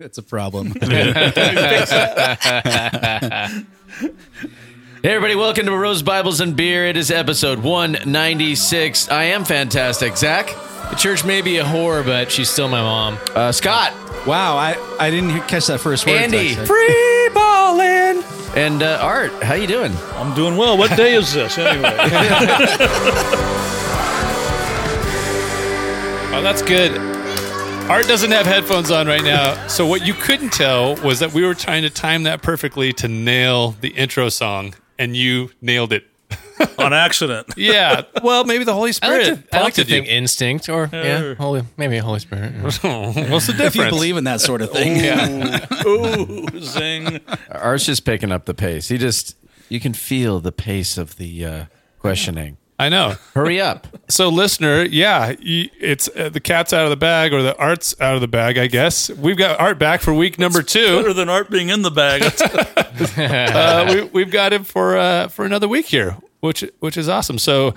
It's a problem. Hey everybody, welcome to Bros Bibles and Beer. It is episode 196. I am fantastic. Zach, The church may be a whore, but she's still my mom. uh, Scott, wow, I, I didn't hear- catch that first word. Andy, Zach free balling, and uh, Art. How you doing? I'm doing well. What day is this anyway? Oh, that's good. Art doesn't have headphones on right now. So, what you couldn't tell was that we were trying to time that perfectly to nail the intro song, and you nailed it. On accident. Yeah. Well, maybe the Holy I Spirit like to, I like to prompted think you. instinct or yeah, holy maybe Holy Spirit. What's the difference? If you believe in that sort of thing. Ooh, zing. Art's just picking up the pace. He just, you can feel the pace of the uh, questioning. I know. Hurry up. So, listener, yeah, it's uh, the cat's out of the bag or the art's out of the bag, I guess. We've got Art back for week number two. Better than art being in the bag. uh, we, we've got him for uh, for another week here, which which is awesome. So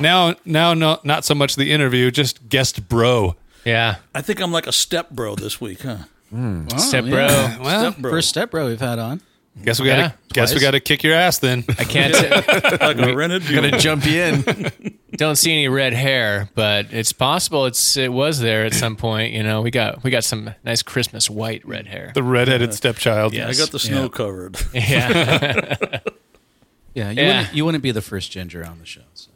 now now no, not so much the interview, just guest bro. Yeah, I think I'm like a step bro this week, huh? Oh, step yeah. bro. Well, Step bro. First step bro we've had on. Guess we got to Yeah, guess we got to kick your ass then. I can't t- like a rented Gonna jump you in. don't see any red hair, but it's possible it's it was there at some point. You know, we got we got some nice Christmas white red hair. The redheaded stepchild. Yeah. I got the snow Yeah. covered. Yeah, Yeah, you, Yeah. Wouldn't, you wouldn't be the first ginger on the show, so don't worry.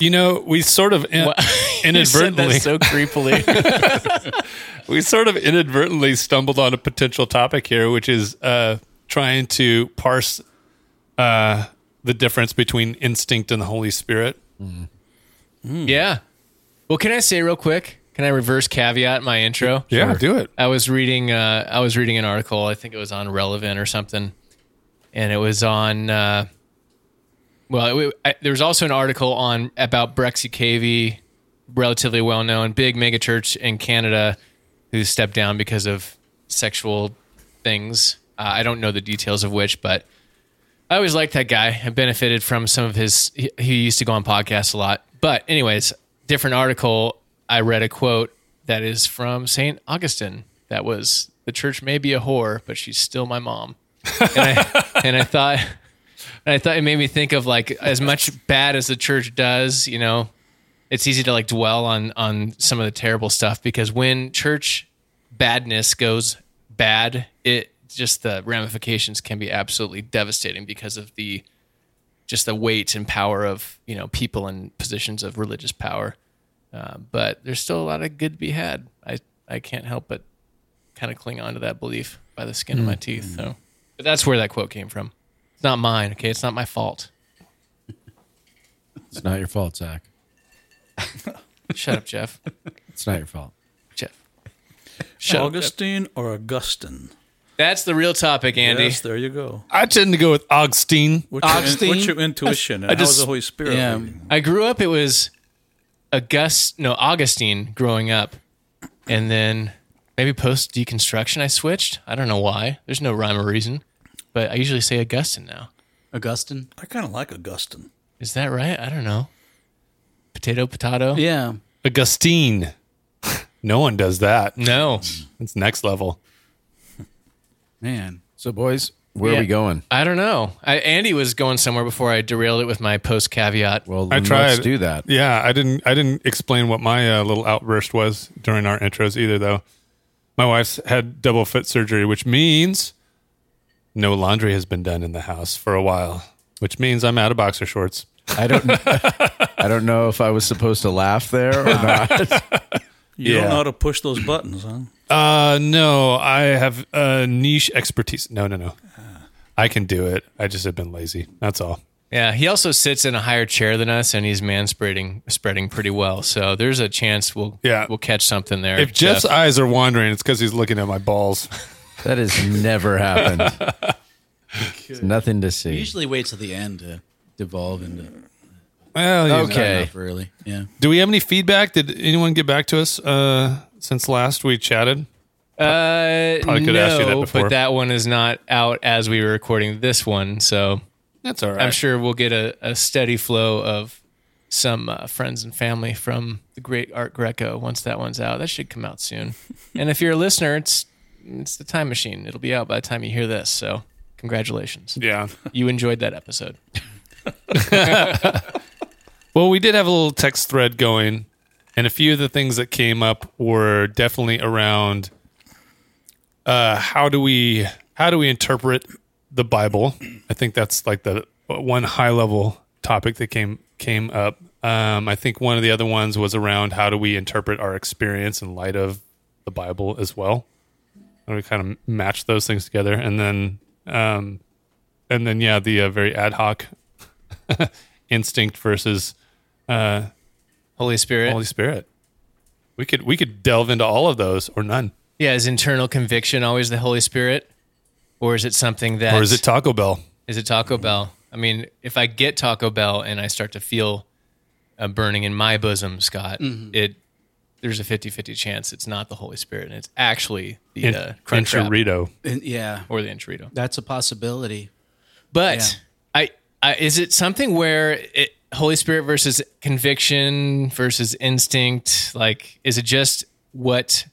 You know, we sort of in, You said inadvertently that so creepily. we sort of inadvertently stumbled on a potential topic here, which is uh, trying to parse uh, the difference between instinct and the Holy Spirit. yeah. Well, can I say real quick? Can I reverse caveat my intro? Yeah, do it. I was reading uh, I was reading an article. I think it was on Relevant or something, and it was on. Well, it, I, there was also an article on about Bruxy Cavey, relatively well known big megachurch in Canada, who stepped down because of sexual things. Uh, I don't know the details of which, but I always liked that guy. I benefited from some of his. He, he used to go on podcasts a lot. But anyways, different article. I read a quote that is from Saint Augustine. That was the church may be a whore, but she's still my mom. And I, and I thought, and I thought it made me think of like as much bad as the church does. You know, it's easy to like dwell on on some of the terrible stuff because when church badness goes bad, it just the ramifications can be absolutely devastating because of the just the weight and power of you know people in positions of religious power. Uh, but there's still a lot of good to be had. I I can't help but kind of cling on to that belief by the skin of my teeth. So, but that's where that quote came from. It's not mine. Okay, it's not my fault. It's not your fault, Zach. Shut up, Jeff. It's not your fault. Jeff. Shut up. Augustine or Augustine? That's the real topic, Andy. Yes, there you go. I tend to go with Augustine. What's your, Augustine? what's your intuition? And I how's just- the Holy Spirit? Yeah. leading? I grew up. It was August, no Augustine, growing up, and then maybe post deconstruction, I switched. I don't know why. There's no rhyme or reason, but I usually say Augustine now. Augustine? I kind of like Augustine. Is that right? I don't know. Potato, potato. Yeah. Augustine. no one does that. No, It's next level. Man. So, boys, where Yeah. are we going? I don't know. I, Andy was going somewhere before I derailed it with my post caveat. Well, I then tried. let's do that. Yeah, I didn't. I didn't explain what my uh, little outburst was during our intros either, though. My wife's had double foot surgery, which means no laundry has been done in the house for a while. Which means I'm out of boxer shorts. I don't. I don't know if I was supposed to laugh there or not. You Yeah. don't know how to push those buttons, huh? Uh, no, I have uh, niche expertise. No, no, no. I can do it. I just have been lazy. That's all. Yeah, he also sits in a higher chair than us, and he's man spreading spreading pretty well. So there's a chance we'll Yeah. we'll catch something there. If Jeff's eyes are wandering, it's because he's looking at my balls. That has never happened. It's nothing to We see. usually wait till the end to devolve into Well, you know. Okay. enough early. Yeah. Do we have any feedback? Did anyone get back to us uh, since last we chatted? Uh, Probably could've no, asked you that before. but that one is not out as we were recording this one, so That's all right. I'm sure we'll get a, a steady flow of some uh, friends and family from the great Art Greco. Once that one's out, that should come out soon. and if you're a listener, it's it's the Time Machine. It'll be out by the time you hear this. So congratulations, Yeah. you enjoyed that episode. Well, we did have a little text thread going, and a few of the things that came up were definitely around uh, how do we how do we interpret the Bible? I think that's like the one high level topic that came came up. Um, I think one of the other ones was around how do we interpret our experience in light of the Bible as well. And we kind of match those things together, and then um, and then yeah, the uh, very ad hoc instinct versus uh, Holy Spirit. Holy Spirit. We could we could delve into all of those or none. yeah, is internal conviction always the Holy Spirit, or is it something that Or is it Taco Bell? Is it Taco Bell? I mean, if I get Taco Bell and I start to feel a burning in my bosom, Scott, it there's a 50-50 chance it's not the Holy Spirit and it's actually the In, uh, crunch wrap Enchilito. Yeah, or the enchilito. that's a possibility. But I, I is it something where it, Holy Spirit versus conviction versus instinct? Like, is it just what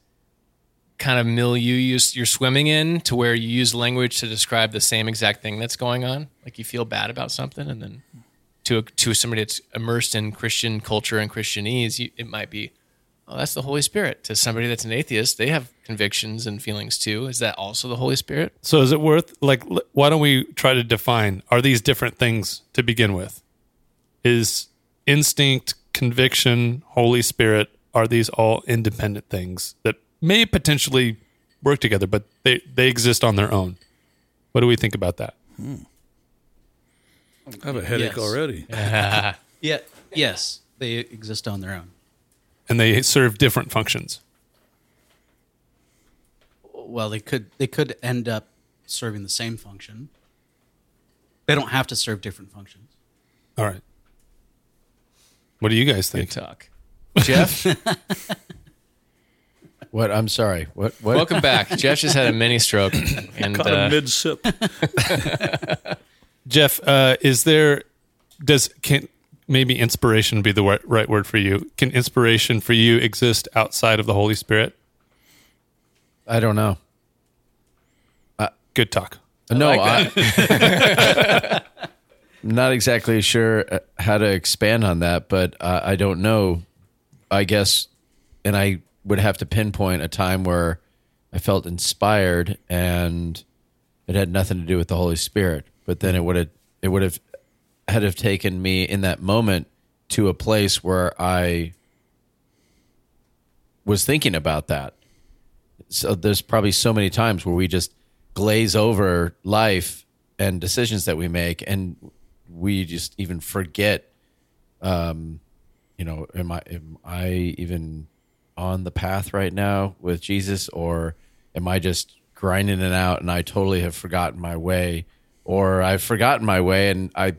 kind of milieu you, you're swimming in to where you use language to describe the same exact thing that's going on? Like you feel bad about something, and then to a, to somebody that's immersed in Christian culture and Christianese, you, it might be, oh, that's the Holy Spirit. To somebody that's an atheist, they have convictions and feelings too. Is that also the Holy Spirit? So is it worth like why don't we try to define are these different things to begin with? Is instinct, conviction, Holy Spirit are these all independent things that may potentially work together but they they exist on their own? What do we think about that? I have a headache Yes. already. Yeah, yes, they exist on their own. And they serve different functions. Well, they could they could end up serving the same function. They don't have to serve different functions. All right. What do you guys think? Talk. Jeff, What? I'm sorry. What? What? welcome back. Jeff just had a mini stroke, and Caught uh, a mid sip. Jeff, uh, is there does can maybe inspiration be the right, right word for you? Can inspiration for you exist outside of the Holy Spirit? I don't know. Good talk. no, like I, am not exactly sure uh, how to expand on that, but uh, I don't know. I guess, and I would have to pinpoint a time where I felt inspired, and it had nothing to do with the Holy Spirit. But then it would have it would have had have taken me in that moment to a place where I was thinking about that. So there's probably so many times where we just glaze over life and decisions that we make, and we just even forget. Um, you know, am I am I even on the path right now with Jesus, or am I just grinding it out and I totally have forgotten my way, or I've forgotten my way and I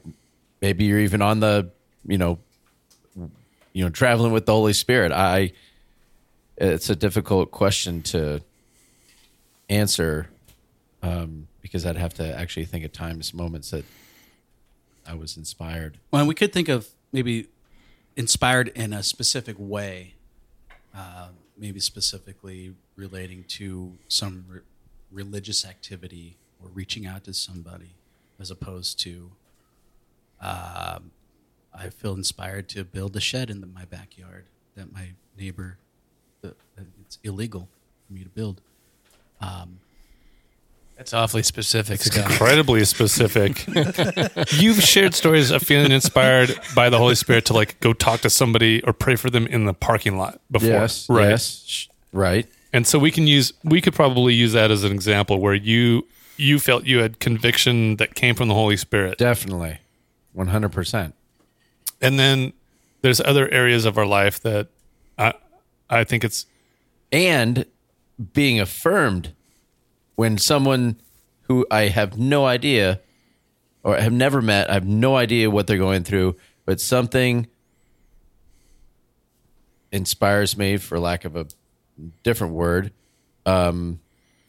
maybe you're even on the you know you know traveling with the Holy Spirit. I it's a difficult question to answer um, because I'd have to actually think of times, moments that I was inspired. Well, we could think of maybe inspired in a specific way, uh, maybe specifically relating to some re- religious activity or reaching out to somebody, as opposed to um, I feel inspired to build a shed in the, my backyard that my neighbor that, that it's illegal for me to build. that's awfully specific, Scott. Incredibly specific. You've shared stories of feeling inspired by the Holy Spirit to like go talk to somebody or pray for them in the parking lot before. Yes, right. yes, right. And so we can use we could probably use that as an example where you you felt you had conviction that came from the Holy Spirit. Definitely, one hundred percent. And then there's other areas of our life that I I think it's And being affirmed when someone who I have no idea or have never met, I have no idea what they're going through, but something inspires me, for lack of a different word, um,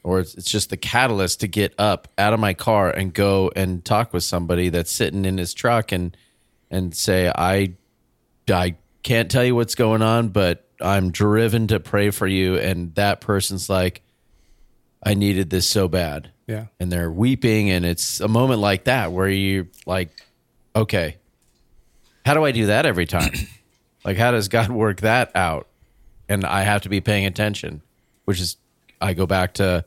or it's, it's just the catalyst to get up out of my car and go and talk with somebody that's sitting in his truck and and say, I I can't tell you what's going on, but I'm driven to pray for you. And that person's like, I needed this so bad. Yeah. And they're weeping. And it's a moment like that where you like, okay, how do I do that every time? like, how does God work that out? And I have to be paying attention, which is, I go back to,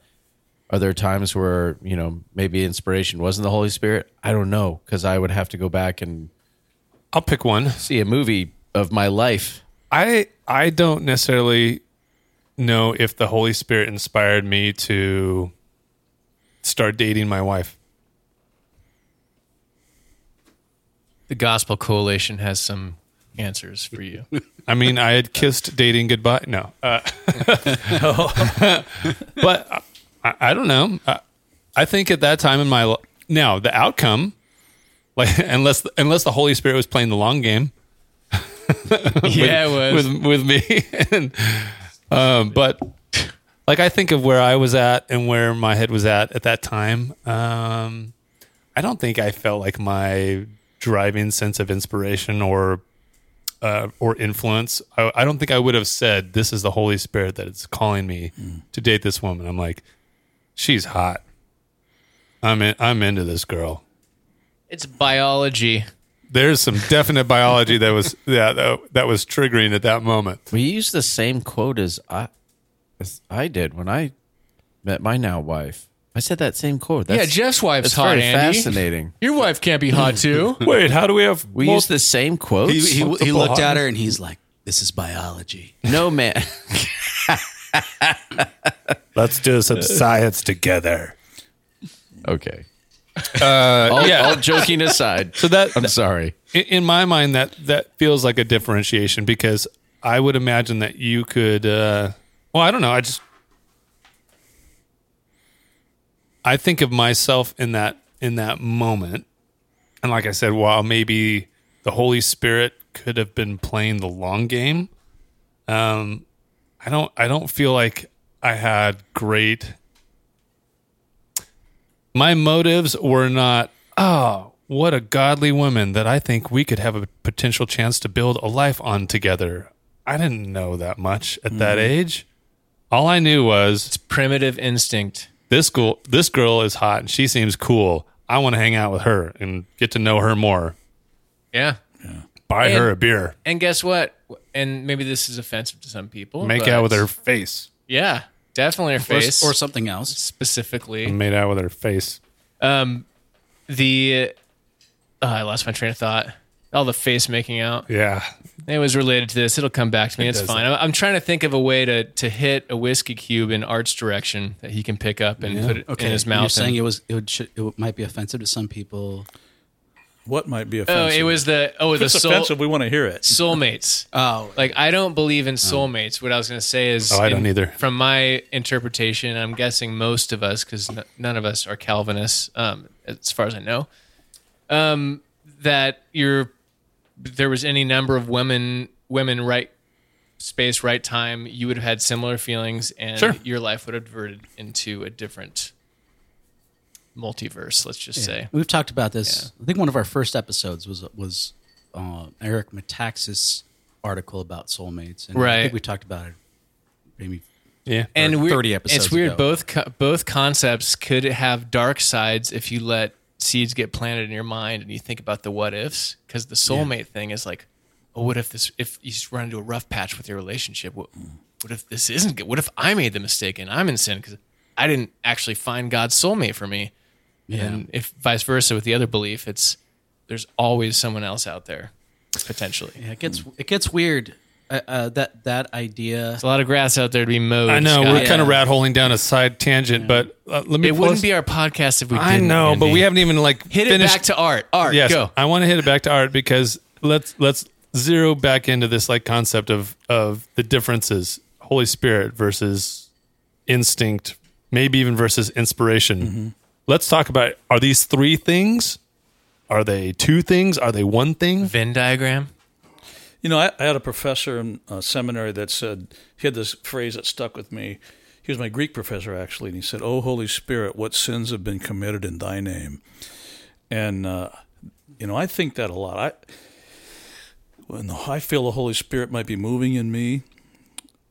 are there times where, you know, maybe inspiration wasn't the Holy Spirit? I don't know. Cause I would have to go back and I'll pick one. see a movie of my life. I I don't necessarily know if the Holy Spirit inspired me to start dating my wife. The Gospel Coalition has some answers for you. I mean, I had kissed dating goodbye. No, uh, but I, I don't know. I, I think at that time in my li- now the outcome, like unless unless the Holy Spirit was playing the long game, yeah, it was. with with me. and, um, but like I think of where I was at and where my head was at at that time. Um, I don't think I felt like my driving sense of inspiration or uh, or influence. I, I don't think I would have said this is the Holy Spirit that is calling me to date this woman. I'm like, she's hot. I'm in, I'm into this girl it's biology. there's some definite biology that was yeah that, that was triggering at that moment. We used the same quote as I, as I did when I met my now wife. I said that same quote. That's, yeah, Jeff's wife's that's hot, very Andy. fascinating. Your wife can't be hot too. Wait, how do we have We mul- used the same quotes. He, he, he Multiple looked at her and he's like, "This is biology." no man. Let's do some science together. okay. Uh, All, yeah. all joking aside. So that I'm sorry. in- in my mind that that feels like a differentiation because I would imagine that you could. Uh, well, I don't know. I just I think of myself in that in that moment, and like I said, while maybe the Holy Spirit could have been playing the long game, um, I don't. I don't feel like I had great. My motives were not. Oh, what a godly woman that I think we could have a potential chance to build a life on together. I didn't know that much at that age. All I knew was Primitive instinct. This girl this girl is hot and she seems cool. I want to hang out with her and get to know her more. Yeah. Buy And- her a beer. And guess what? And maybe this is offensive to some people. Make out with her face. Yeah, definitely her Or, face. or something else. specifically. Made out with her face. Um, the oh, I lost my train of thought. All the face making out. Yeah. It was related to this. It'll come back to me. it's fine. I'm, I'm trying to think of a way to to hit a whiskey cube in Art's direction that he can pick up and put it Okay, in his You're mouth. saying and- it was it would it might be offensive to some people. What might be offensive? oh, offensive? it was the oh If the it's soul, offensive, we want to hear it. soulmates. Oh, Like I don't believe in soulmates. What I was going to say is, Oh, I don't in- either. From my interpretation, I'm guessing most of us, because n- none of us are Calvinists, um, as far as I know, um, that you're there was any number of women, women right space, right time, you would have had similar feelings, and Sure. your life would have diverted into a different multiverse. Let's just say. We've talked about this. I think one of our first episodes was was uh, Eric Metaxas article about soulmates, and I Right. think we talked about it maybe Yeah. and weird, 30 episodes It's weird. ago. Both co- both concepts could have dark sides if you let seeds get planted in your mind and you think about the what ifs. Because the soulmate thing is like, oh, what if this? If you just run into a rough patch with your relationship, what, what if this isn't good? What if I made the mistake and I'm in sin because I didn't actually find God's soulmate for me? And if vice versa with the other belief, it's there's always someone else out there potentially. Yeah, it gets it gets weird. Uh, uh, that that idea. There's a lot of grass out there to be mowed. I know Scott. we're kind of rat holing down a side tangent, but uh, let me. It wouldn't close- be our podcast if we didn't. I know, but we haven't even like Hit finished. it back to art. Art, yes, go. I want to hit it back to art because let's let's zero back into this like concept of of the differences: Holy Spirit versus instinct, maybe even versus inspiration. Let's talk about: Are these three things? Are they two things? Are they one thing? Venn diagram. You know, I, I had a professor in uh, seminary that said he had this phrase that stuck with me. He was my Greek professor actually, and he said, "Oh Holy Spirit, what sins have been committed in Thy name?" And uh, you know, I think that a lot. I when I feel the Holy Spirit might be moving in me,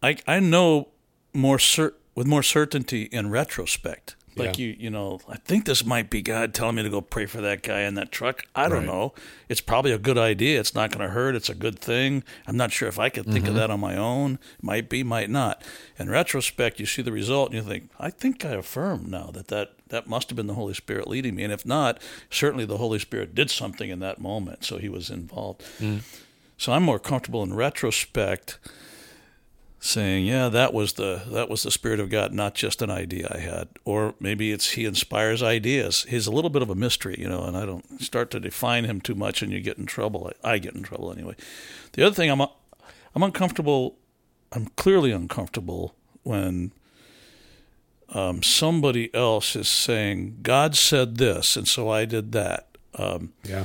I I know more cer- with more certainty in retrospect. Like Yeah. you, you know, I think this might be God telling me to go pray for that guy in that truck. I don't Right. know. It's probably a good idea. It's not going to hurt. It's a good thing. I'm not sure if I could think of mm-hmm. that on my own. Might be, might not. In retrospect, you see the result and you think, I think I affirm now that that, that must have been the Holy Spirit leading me. And if not, certainly the Holy Spirit did something in that moment. So he was involved. Mm. So I'm more comfortable in retrospect saying, "Yeah, that was the that was the spirit of God, not just an idea I had." Or maybe it's he inspires ideas. He's a little bit of a mystery, you know, and I don't start to define him too much, and you get in trouble. I, I get in trouble anyway. The other thing, I'm I'm uncomfortable. I'm clearly uncomfortable when um, somebody else is saying, "God said this, and so I did that." Um, Yeah.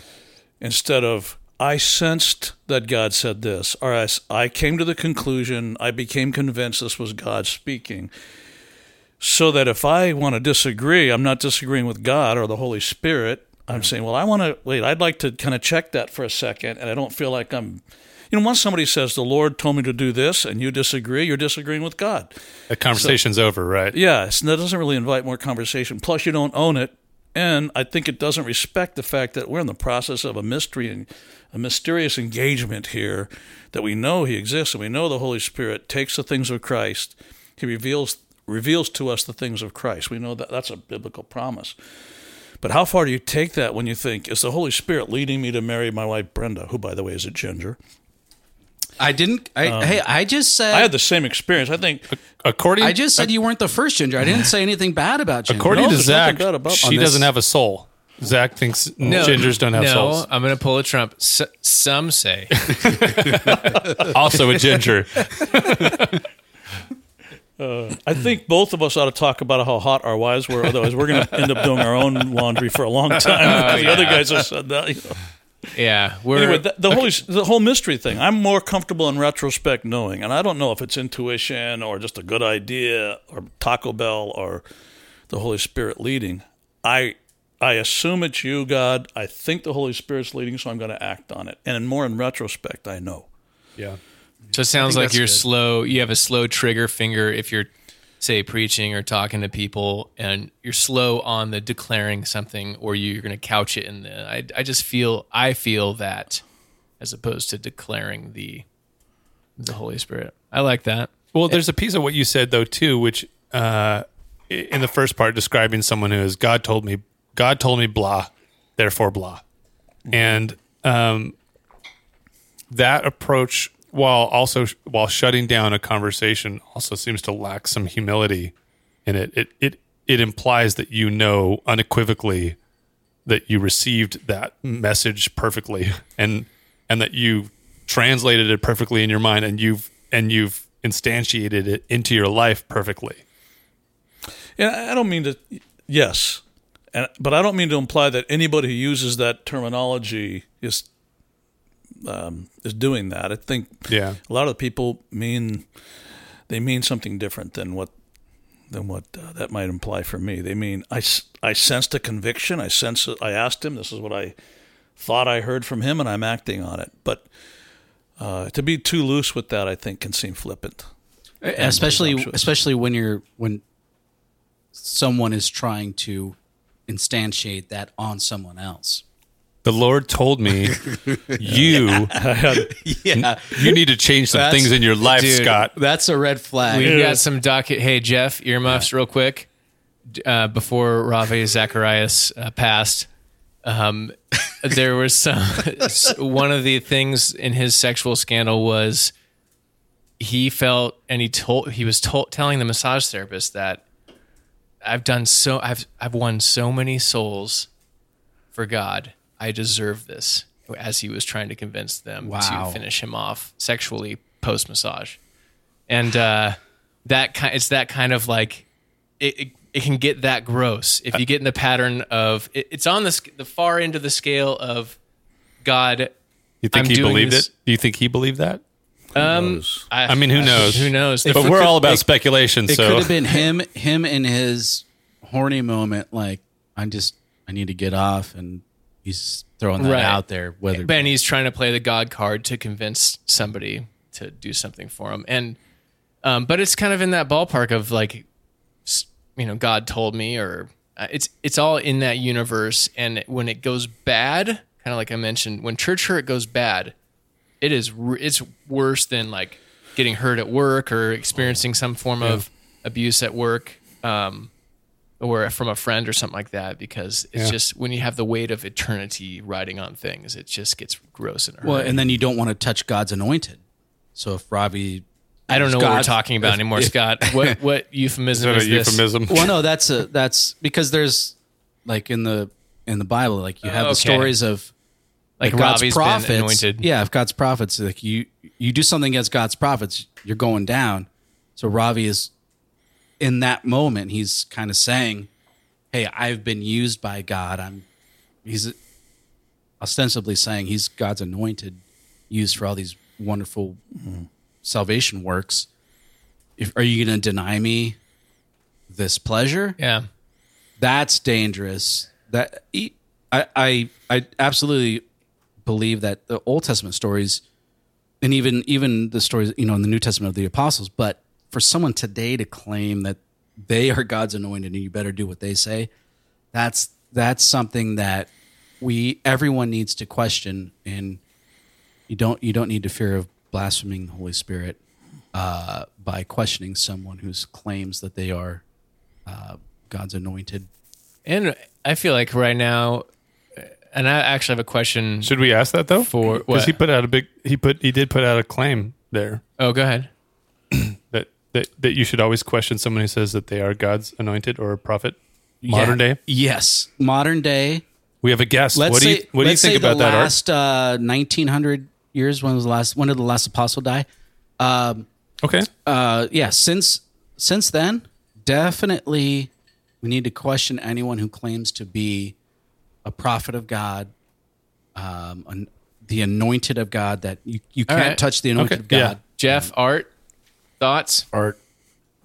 instead of I sensed that God said this, or I, I came to the conclusion, I became convinced this was God speaking. So that if I want to disagree, I'm not disagreeing with God or the Holy Spirit. I'm saying, well, I want to wait. I'd like to kind of check that for a second, and I don't feel like I'm. You know, once somebody says the Lord told me to do this, and you disagree, you're disagreeing with God. The conversation's over, right? Yeah, that doesn't really invite more conversation. Plus, you don't own it, and I think it doesn't respect the fact that we're in the process of a mystery and a mysterious engagement here. That we know He exists, and we know the Holy Spirit takes the things of Christ. He reveals reveals to us the things of Christ. We know that that's a biblical promise. But how far do you take that when you think, is the Holy Spirit leading me to marry my wife Brenda, who, by the way, is a ginger? I didn't. I, um, hey, I just said. I had the same experience. I think According, I just said you weren't the first ginger. I didn't say anything bad about ginger. according No, to Zach, she doesn't have a soul. Zach thinks gingers don't have no, souls. I'm going to pull a Trump. S- some say. Also a ginger. Uh, I think both of us ought to talk about how hot our wives were. Otherwise, we're going to end up doing our own laundry for a long time. because the other guys have said that. you know. Yeah, we're Anyway, the, the whole the whole mystery thing. I'm more comfortable in retrospect knowing, and I don't know if it's intuition or just a good idea or Taco Bell or the Holy Spirit leading. I I assume it's you, God. I think the Holy Spirit's leading, so I'm going to act on it. And more in retrospect, I know. Yeah. So it sounds like you're good. slow. You have a slow trigger finger if you're, say, preaching or talking to people, and you're slow on the declaring something, or you're going to couch it in the. I, I just feel I feel that, as opposed to declaring the, the Holy Spirit. I like that. Well, there's a piece of what you said though too, which uh, in the first part describing someone who is God told me, God told me blah, therefore blah, and um, that approach, while also while shutting down a conversation, also seems to lack some humility in it. It it it implies that you know unequivocally that you received that message perfectly and and that you translated it perfectly in your mind and you've and you've instantiated it into your life perfectly. And I don't mean to. Yes, and but I don't mean to imply that anybody who uses that terminology is um, is doing that. I think Yeah. a lot of the people mean they mean something different than what than what uh, that might imply for me. They mean I, I sensed a conviction. I sense I asked him. This is what I thought I heard from him, and I'm acting on it. But uh, to be too loose with that, I think, can seem flippant. especially especially when you're when someone is trying to instantiate that on someone else. The Lord told me you Yeah, you need to change some That's- things in your life, Dude, Scott. that's a red flag. We've got some docket. Hey, Jeff, earmuffs, real quick. Uh, before Ravi Zacharias uh, passed, um, there was some. one of the things in his sexual scandal was he felt, and he told he was told, telling the massage therapist that I've done so, I've I've won so many souls for God. I deserve this. As he was trying to convince them Wow. to finish him off sexually post massage and uh, that kind it's that kind of like it, it, it can get that gross if you get in the pattern of it, it's on the the far end of the scale of God. You think I'm he doing believed this- it? Do you think he believed that? Um, I mean, who knows? Who knows? But we're all about it- speculation. It so could have been him, him in his horny moment. Like, I'm just, I need to get off, and he's throwing that Right. out there. Whether Ben, he's trying to play the God card to convince somebody to do something for him, and um, but it's kind of in that ballpark of like, s- you know, God told me, or uh, it's it's all in that universe. And when it goes bad, kind of like I mentioned, when church hurt goes bad, it is r- it's worse than like getting hurt at work or experiencing some form of abuse at work. Um, or from a friend or something like that, because it's Yeah. just when you have the weight of eternity riding on things, it just gets gross and well, and then you don't want to touch God's anointed. So if Ravi, I don't know what we're talking about if- anymore, if- Scott. What what Is euphemism that is a this? euphemism? well, no, that's a that's because there's like in the in the Bible, like you have Okay. the stories of Like if God's Ravi's prophets. been anointed. Yeah, if God's prophets, like you you do something against God's prophets, you're going down. So Ravi is in that moment, he's kind of saying, "Hey, I've been used by God. I'm." He's ostensibly saying he's God's anointed, used for all these wonderful salvation works. If, are you going to deny me this pleasure? Yeah. that's dangerous. That I I I absolutely believe that the Old Testament stories, and even even the stories you know in the New Testament of the apostles, but for someone today to claim that they are God's anointed and you better do what they say, that's that's something that we everyone needs to question, and you don't you don't need to fear of blaspheming the Holy Spirit uh, by questioning someone who claims that they are uh, God's anointed. And I feel like right now, and I actually have a question. Should we ask that though? For because he put out a big he put he did put out a claim there Oh, go ahead. That that that you should always question someone who says that they are God's anointed or a prophet. Modern Yeah. day, Yes, modern day. we have a guest. Let's what do say, you what do you think say about the that? Art? last uh, nineteen hundred years. When was the last? When did the last apostle die? Um, Okay, uh, yeah, since since then, definitely we need to question anyone who claims to be a prophet of God, um, an, the anointed of God. That you, you All can't right. touch the anointed Okay, of God. yeah. Jeff, Art, thoughts? Art.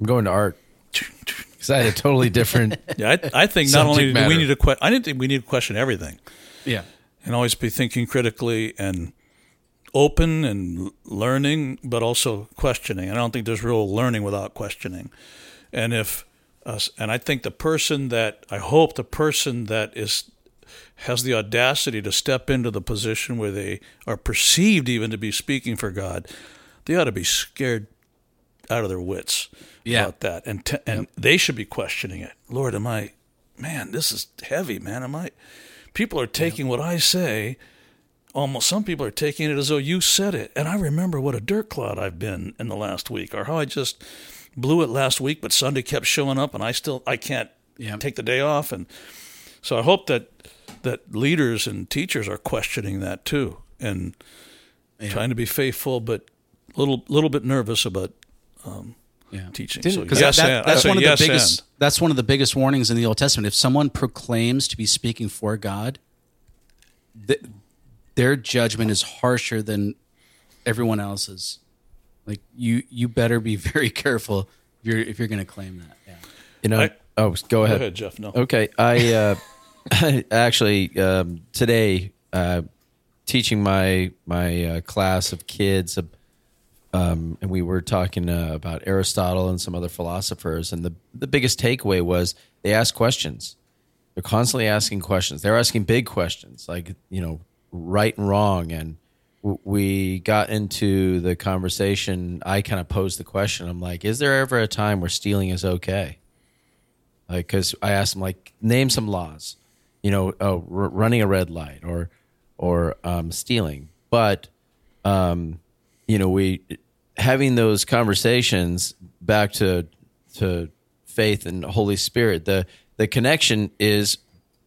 I'm going to art because I had a totally different. Yeah, I, I think not Subject only do we need to que- I didn't think we need to question everything Yeah, and always be thinking critically and open and learning, but also questioning. I don't think there's real learning without questioning. And if us, and I think the person that I hope the person that is has the audacity to step into the position where they are perceived even to be speaking for God, they ought to be scared out of their wits Yeah. about that, and te- and they should be questioning it. Lord, am I? Man, this is heavy, man. Am I? People are taking what I say. Almost some people are taking it as though you said it, and I remember what a dirt cloud I've been in the last week, or how I just blew it last week, but Sunday kept showing up, and I still I can't Yeah. take the day off, and so I hope that that leaders and teachers are questioning that too, and trying to be faithful, but little little bit nervous about yeah. teaching. Didn't- so 'cause yes, that- and, that's one of yes the biggest. and. That's one of the biggest warnings in the Old Testament. If someone proclaims to be speaking for God, th- their judgment is harsher than everyone else's. Like you, you better be very careful if you're if you're going to claim that. Yeah. You know. I- oh, go Go ahead. ahead, Jeff. No. Okay, I uh, actually um, today uh, teaching my my uh, class of kids, um, and we were talking uh, about Aristotle and some other philosophers, and the the biggest takeaway was they ask questions. They're constantly asking questions. They're asking big questions, like you know, right and wrong, and w- we got into the conversation. I kind of posed the question. I'm like, is there ever a time where stealing is okay? like because I asked him like name some laws, you know, oh, r- running a red light or or um, stealing, but um, you know we having those conversations back to to faith and Holy Spirit. The the connection is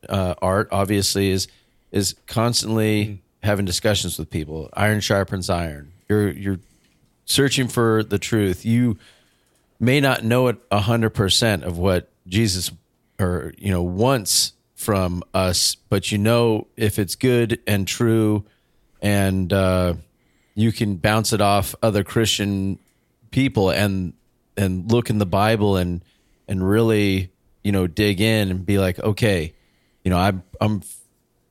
uh, art obviously is is constantly having discussions with people. Iron sharpens iron. You're you're searching for the truth. You may not know it a hundred percent of what Jesus or you know wants from us, but you know if it's good and true, and uh, you can bounce it off other Christian people and and look in the Bible and and really you know dig in and be like, okay, you know I'm I'm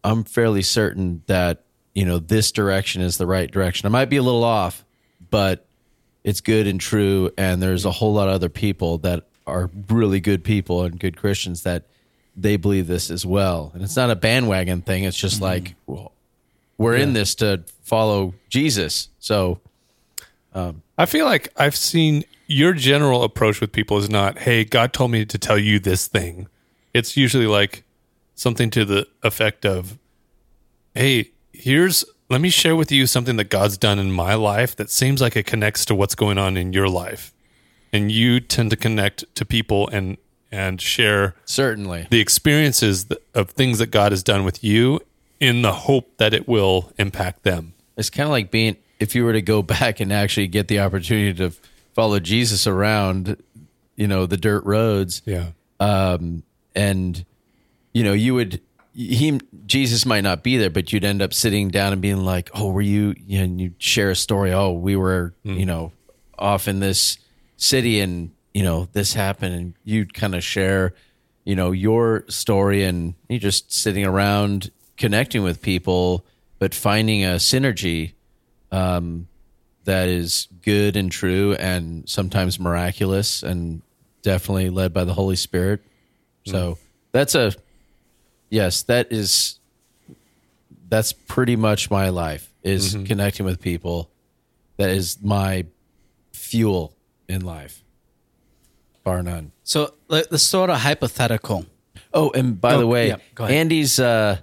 I'm fairly certain that you know this direction is the right direction. I might be a little off, but it's good and true. And there's a whole lot of other people that are really good people and good Christians that they believe this as well. And it's not a bandwagon thing. It's just mm-hmm. like well, we're in this to follow Jesus. So um, I feel like I've seen your general approach with people is not, hey, God told me to tell you this thing. It's usually like something to the effect of, hey, here's, let me share with you something that God's done in my life that seems like it connects to what's going on in your life. And you tend to connect to people and, and share certainly, the experiences of things that God has done with you in the hope that it will impact them. it's kind of like being if you were to go back and actually get the opportunity to follow Jesus around, you know, the dirt roads. Yeah. um, and you know you would he jesus might not be there but you'd end up sitting down and being like oh were you you know and you'd share a story oh we were you know off in this city and you know this happened and you'd kind of share you know your story and you're just sitting around connecting with people but finding a synergy um, that is good and true and sometimes miraculous and definitely led by the Holy Spirit. So that's a yes, that is that's pretty much my life is connecting with people. That is my fuel in life. Bar none. So let, let's throw out a hypothetical. Oh, and by the Oh, way, yeah, go ahead. Andy's uh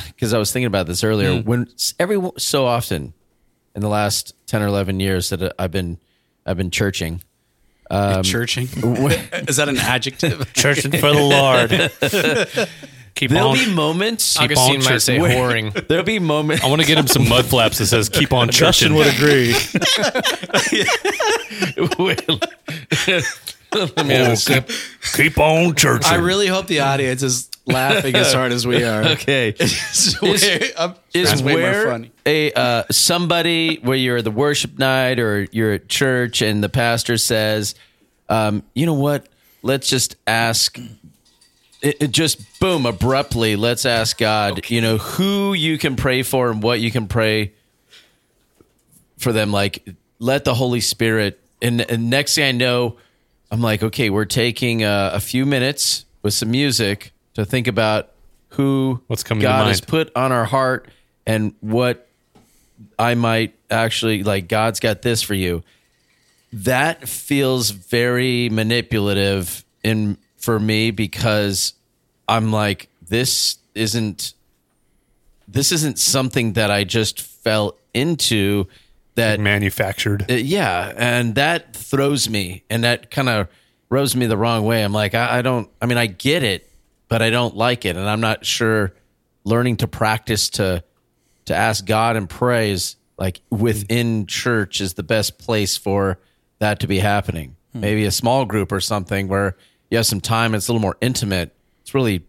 because I was thinking about this earlier. Hmm. When every so often in the last ten or eleven years that I've been I've been churching, Churching. Is that an adjective? Churching for the Lord. Keep on. there'll on. be moments. Augustine on might church- say Wait. whoring. There'll be moments. I want to get him some mud flaps that says "Keep on Justin churching." would agree. Let me have a sip. Keep on churching. I really hope the audience is laughing as hard as we are. Okay. It's way, I'm- is way more where funny. a uh, somebody where you're at the worship night or you're at church and the pastor says, um, you know what? Let's just ask. It, it just boom abruptly. Let's ask God. You know who you can pray for and what you can pray for them. Like let the Holy Spirit. And, and next thing I know, I'm like, okay, we're taking uh, a few minutes with some music to think about who What's coming God has put on our heart and what I might actually like. God's got this for you. That feels very manipulative in for me because I'm like, this isn't this isn't something that I just fell into that manufactured. uh, yeah, and that throws me, and that kind of rubs me the wrong way. I'm like, I, I don't. I mean, I get it, but I don't like it, and I'm not sure. Learning to practice to to ask God and praise like within church is the best place for that to be happening. Maybe a small group or something where you have some time. It's a little more intimate. It's really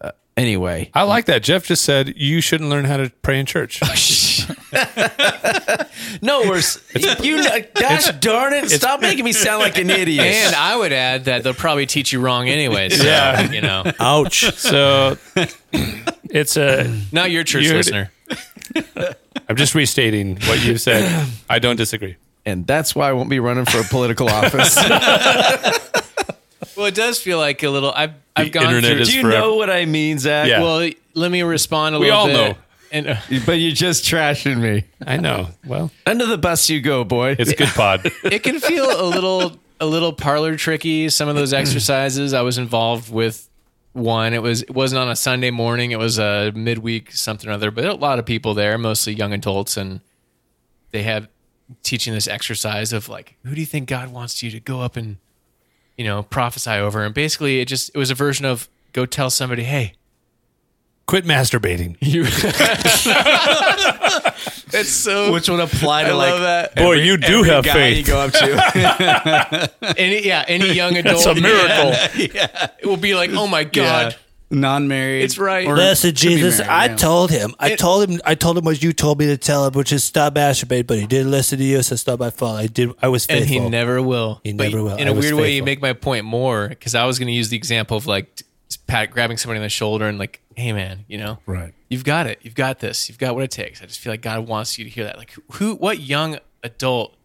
uh, anyway. I like that. Jeff just said you shouldn't learn how to pray in church. No, we're s- you. Gosh darn it! Stop making me sound like an idiot. And I would add that they'll probably teach you wrong anyway. So, yeah. you know, Ouch. so it's a. not your church You heard listener. I'm just restating what you said. I don't disagree. and that's why I won't be running for a political office. Well, it does feel like a little. I've I've The gone internet through. is Do you forever. know what I mean, Zach? Yeah. well, let me respond a We little all bit. know. And uh, but you're just trashing me. I know. Well, Under the bus you go, boy. it's good pod. it can feel a little a little parlor tricky. Some of those exercises I was involved with. One, it was it wasn't on a Sunday morning. It was a midweek something or other. But a lot of people there, mostly young adults, and they have teaching this exercise of like, who do you think God wants you to go up and you know prophesy over? And basically, it just it was a version of go tell somebody, hey, Quit masturbating. you. it's so Which would apply to I like love that. Boy, you do have guy faith. you go up to. any yeah any young adult. It's a miracle. Yeah, It will be like, oh my god. non-married. It's right. or Listen, could be Jesus, married, I yeah. told him. I told him. I told him what you told me to tell him, which is stop masturbating. But he didn't listen to you, so it's not my fault. I did. I was faithful. and he never will. He But never will. In I a was weird way, you faithful. make my point more because I was going to use the example of like t- just pat grabbing somebody on the shoulder and like, hey man, you know, Right. you've got it, you've got this, you've got what it takes. I just feel like God wants you to hear that. Like who, what young adult,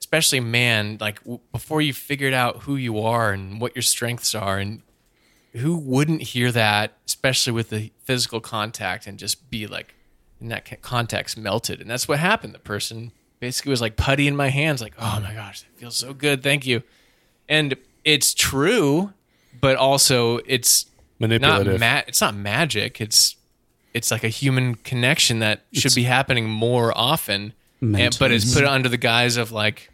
especially man, like w- before you figured out who you are and what your strengths are, and who wouldn't hear that, especially with the physical contact, and just be like in that context melted. And that's what happened. The person basically was like putty in my hands, like, oh my gosh, that feels so good, thank you. And it's true, but also it's Not ma- it's not magic. It's it's like a human connection that should be happening more often. And, but it's put under the guise of like,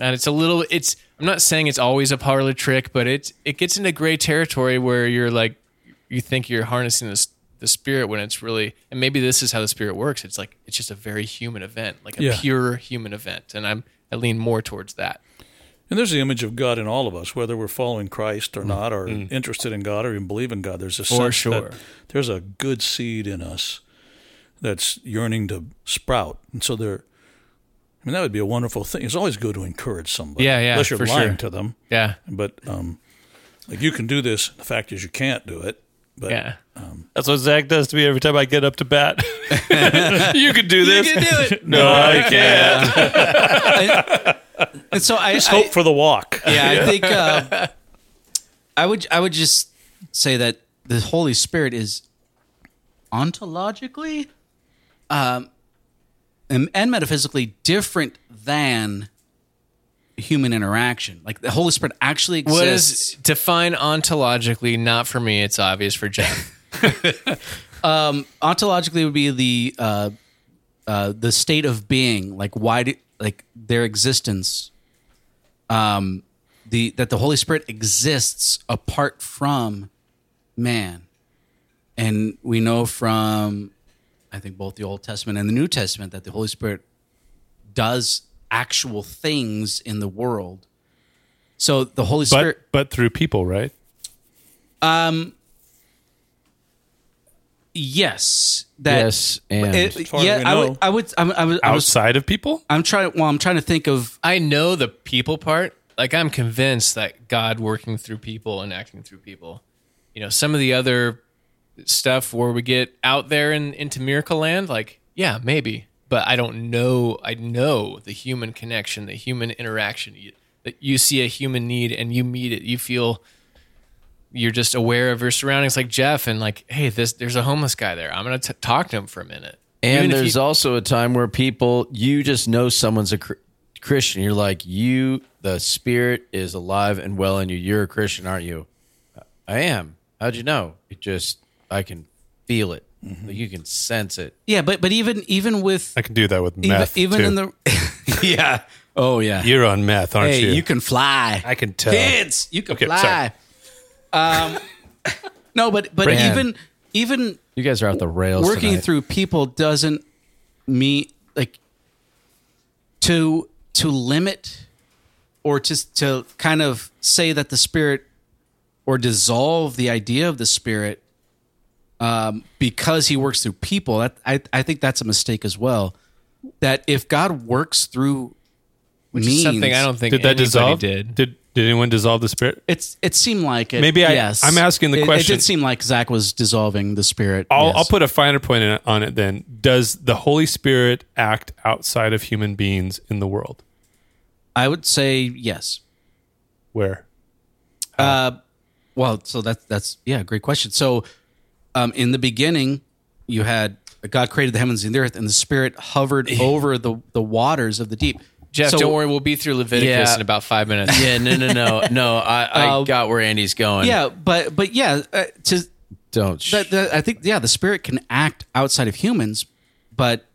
and it's a little. It's I'm not saying it's always a parlor trick, but it's it gets into gray territory where you're like, you think you're harnessing this the spirit when it's really, and maybe this is how the spirit works. It's like it's just a very human event, like a Yeah. pure human event, and I'm I lean more towards that. And there's the image of God in all of us, whether we're following Christ Mm. or not, or interested in God or even believe in God. There's a For sense sure. that there's a good seed in us that's yearning to sprout. And so there, I mean, that would be a wonderful thing. It's always good to encourage somebody. Yeah, yeah, Unless you're for lying sure. to them. Yeah, But um, like you can do this. The fact is, you can't do it. But yeah. That's what Zach does to me every time I get up to bat. you can do this. You can do it. No, I can't. And so I, just I- hope for the walk. yeah, I think uh, I would I would just say that the Holy Spirit is ontologically um, and, and metaphysically different than human interaction. Like the Holy Spirit actually What exists. is define ontologically? Not for me. It's obvious for Jeff. ontologically would be the uh, uh, the state of being, like why do, like their existence. Um, the that the Holy Spirit exists apart from man, and we know from I think both the Old Testament and the New Testament that the Holy Spirit does actual things in the world. So the Holy But Spirit, but through people, right? um, yes, that Yes, and it- far as yeah, we I would. I would, I, I, was, I was, Outside of people? I'm trying. Well, I'm trying to think of. I know the people part. Like I'm convinced that God working through people and acting through people. You know, some of the other stuff where we get out there and into miracle land, like yeah, maybe, but I don't know. I know the human connection, the human interaction. You, that you see a human need and you meet it. You feel you're just aware of your surroundings, like Jeff, and like, hey, this there's a homeless guy there. I'm gonna t- talk to him for a minute. And Even there's you- also a time where people, you just know someone's a cr- Christian. You're like, you, the spirit is alive and well in you. You're a Christian, aren't you? I am. How'd you know? It just, I can feel it. Like you can sense it. Yeah, but but even even with I can do that with even, meth. even too. in the yeah. Oh yeah. You're on meth, aren't hey, you? you? can fly. I can tell. Kids, you can Okay, fly. Um, no, but but Man. even even You guys are out the rails. working tonight. through people doesn't mean like to to limit or to to kind of say that the spirit or dissolve the idea of the spirit um, because he works through people. That I I think that's a mistake as well. That if God works through Which means, is something I don't think Did that dissolve? did. Did did anyone dissolve the spirit? It's it seemed like it. Maybe I- yes. I'm asking the It- It, question- did seem like Zach was dissolving the spirit. I'll, yes. I'll put a finer point in, on it then. Does the Holy Spirit act outside of human beings in the world? I would say yes. Where? Uh, well, so that's that's yeah, great question. So, um, in the beginning, you had God created the heavens and the earth, and the Spirit hovered over the the waters of the deep. Jeff, So- don't worry, we'll be through Leviticus Yeah. in about five minutes. Yeah, no, no, no, no. I, I Uh, got where Andy's going. Yeah, but but yeah, uh, to don't. Sh- that, that, I think yeah, the Spirit can act outside of humans, but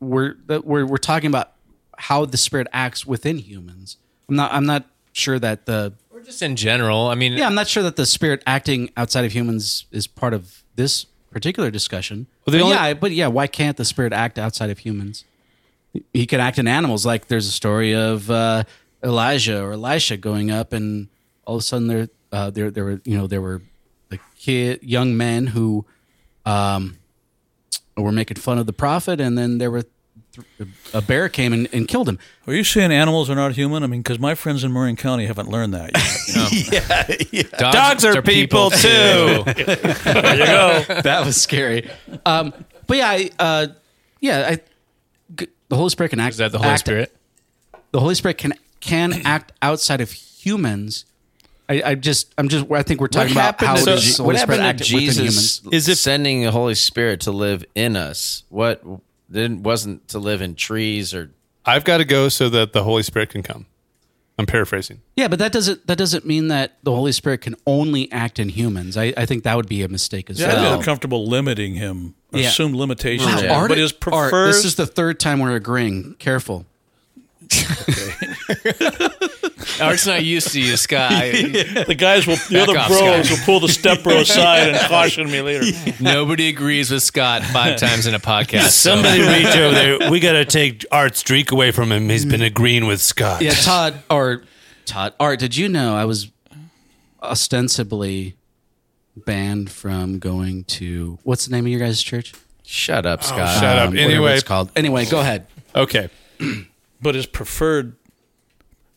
we're we're we're talking about how the Spirit acts within humans. I'm not I'm not sure that the Or just in general. I mean, yeah I'm not sure that the Spirit acting outside of humans is part of this particular discussion. Well, the but only- yeah, but yeah, why can't the Spirit act outside of humans? He can act in animals. Like there's a story of uh, Elijah or Elisha going up, and all of a sudden there, uh, there, there were you know there were like kid, young men who um, were making fun of the prophet, and then there were a bear came and, and killed him. Are you saying animals are not human? I mean, because my friends in Marin County haven't learned that yet. Yeah, Dogs, are people, too. there you go. that was scary. Um, but yeah, I, uh, yeah, I, g- the Holy Spirit can act. Is that the Holy act- Spirit? The Holy Spirit can can act outside of humans. I, I just, I'm just, I think we're talking about how to, does the what Holy Spirit act to within Jesus humans. Is it- sending the Holy Spirit to live in us? What didn't wasn't to live in trees or I've got to go so that the Holy Spirit can come. I'm paraphrasing. Yeah, but that doesn't that doesn't mean that the Holy Spirit can only act in humans. I, I think that would be a mistake as Yeah, I'd well. feel comfortable limiting him, Yeah. assume limitations, Wow, on him, Art- but his Art, this is the third time we're agreeing. Careful. Art's not used to you, Sky. the guys will, the Back other off, bros Scott. will pull the step bro aside and caution me later. Nobody agrees with Scott five times in a podcast. so- Somebody reach over there. We got to take Art's streak away from him. He's been agreeing with Scott. Yeah, Todd or Todd Art. Did you know I was ostensibly banned from going to what's the name of your guys' church? shut up, Scott. shut up. Um, whatever Anyway. it's called. Anyway, go ahead. Okay. But his preferred,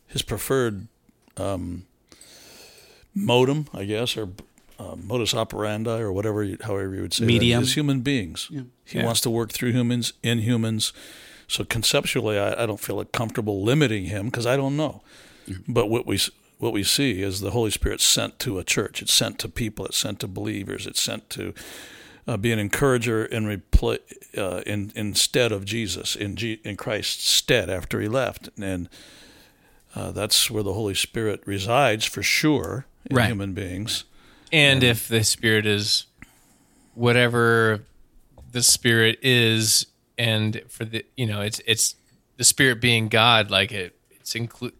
his preferred um, modem, I guess, or uh, modus operandi, or whatever, you, however you would say, Medium. that, is human beings. He Yeah. wants to work through humans, in humans. So conceptually, I, I don't feel comfortable limiting him because I don't know. But what we s- what we see is the Holy Spirit sent to a church. It's sent to people. It's sent to believers. It's sent to uh, be an encourager in, repl- uh, in instead of Jesus in G- in Christ's stead after he left, and uh, that's where the Holy Spirit resides for sure in Right. human beings. and if the spirit is whatever the spirit is and for the you know it's it's the spirit being god like it it's inclu-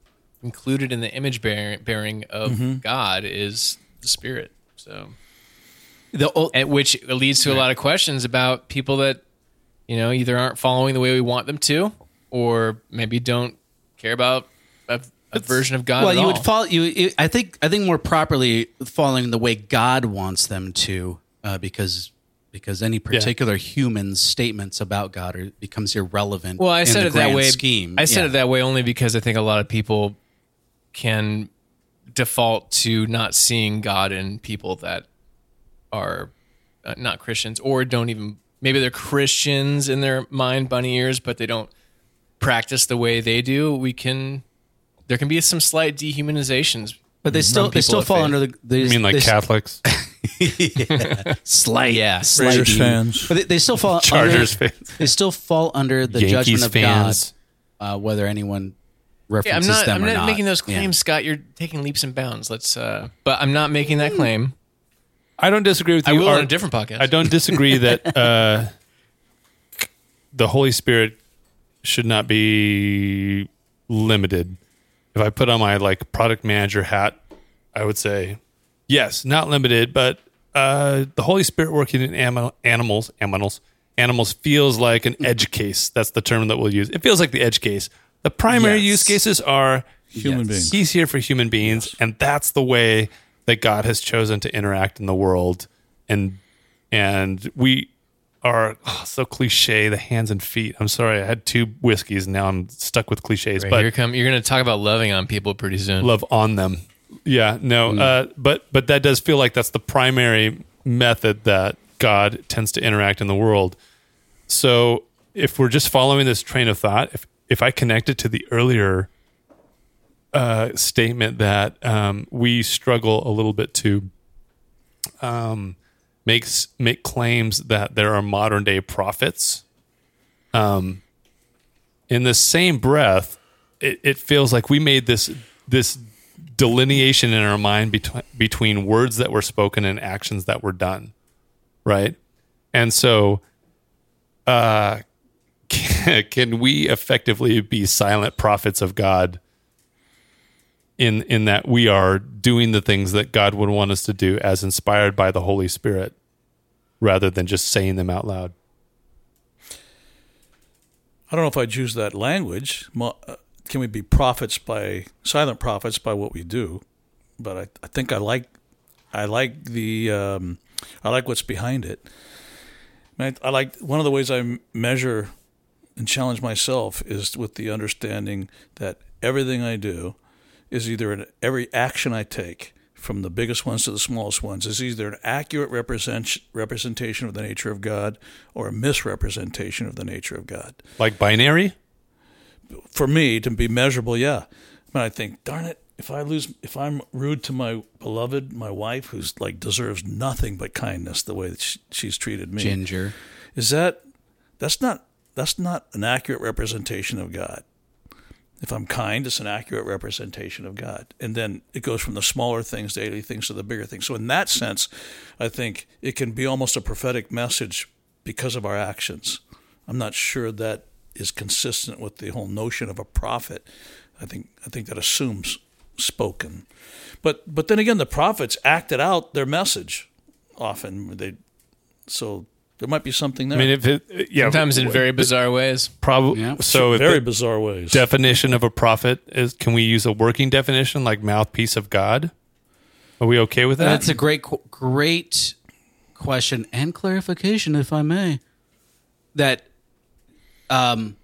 included in the image bearing, bearing of god is the spirit so The old, and which leads to a lot of questions about people that you know either aren't following the way we want them to or maybe don't care about a, a version of god well, you all. would follow. You, I think. I think more properly following the way God wants them to, uh, because because any particular human's statements about God are, becomes irrelevant. Well, I said the it that way. Scheme. I said Yeah. it that way only because I think a lot of people can default to not seeing God in people that are uh, not Christians or don't even maybe they're Christians in their mind bunny ears, but they don't practice the way they do. We can there can be some slight dehumanizations. But they still they still fall faith. under the. They, You mean like they, Catholics, Slight, Yeah. slight Rangers fans. But they, they still fall. Chargers under, fans, They still fall under the Yankees judgment of fans? God, uh, whether anyone Yeah, I'm not. them I'm or not, not. making those Yeah. claims, Scott. You're taking leaps and bounds. Let's. uh But I'm not making that claim. I don't disagree with I you. will on a different podcast. I don't disagree that uh, the Holy Spirit should not be limited. If I put on my like product manager hat, I would say yes, not limited, but uh, the Holy Spirit working in animal, animals, animals, animals feels like an edge case. That's the term that we'll use. It feels like the edge case. The primary Yes. use cases are Human Yes. beings. He's here for human beings, and that's the way that God has chosen to interact in the world. And and we are oh, so cliche, the hands and feet. I'm sorry, I had two whiskeys, and now I'm stuck with cliches. Right, but here come. You're going to talk about loving on people pretty soon. love on them. Yeah, no, uh, but but that does feel like that's the primary method that God tends to interact in the world. So if we're just following this train of thought, if if I connect it to the earlier uh, statement that um, we struggle a little bit to um, makes make claims that there are modern day prophets. Um, in the same breath, it, it feels like we made this this delineation in our mind between between words that were spoken and actions that were done, right? And so, uh, can, we effectively be silent prophets of God? In in that we are doing the things that God would want us to do as inspired by the Holy Spirit, rather than just saying them out loud. I don't know if I'd use that language. Uh, Can we be prophets by silent prophets by what we do? But I, I think I like I like the um, I like what's behind it. I, I like one of the ways I measure and challenge myself is with the understanding that everything I do is either an, every action I take, from the biggest ones to the smallest ones, is either an accurate represent, representation of the nature of God or a misrepresentation of the nature of God. Like binary? For me to be measurable, yeah. But I think, darn it, if I lose, if I'm rude to my beloved, my wife, who's like deserves nothing but kindness, the way that she, she's treated me, Ginger. is that that's not that's not an accurate representation of God. If I'm kind, it's an accurate representation of God. And then it goes from the smaller things, daily things, to the bigger things. So in that sense, I think it can be almost a prophetic message because of our actions. I'm not sure that is consistent with the whole notion of a prophet. I think I think that assumes spoken. But but then again the prophets acted out their message often. They so there might be something there. I mean, if it, yeah, Sometimes in very bizarre ways. probably. Yeah. So, if very the bizarre ways. definition of a prophet is, can we use a working definition like mouthpiece of God? Are we okay with that? That's a great, great question and clarification, if I may. That, um,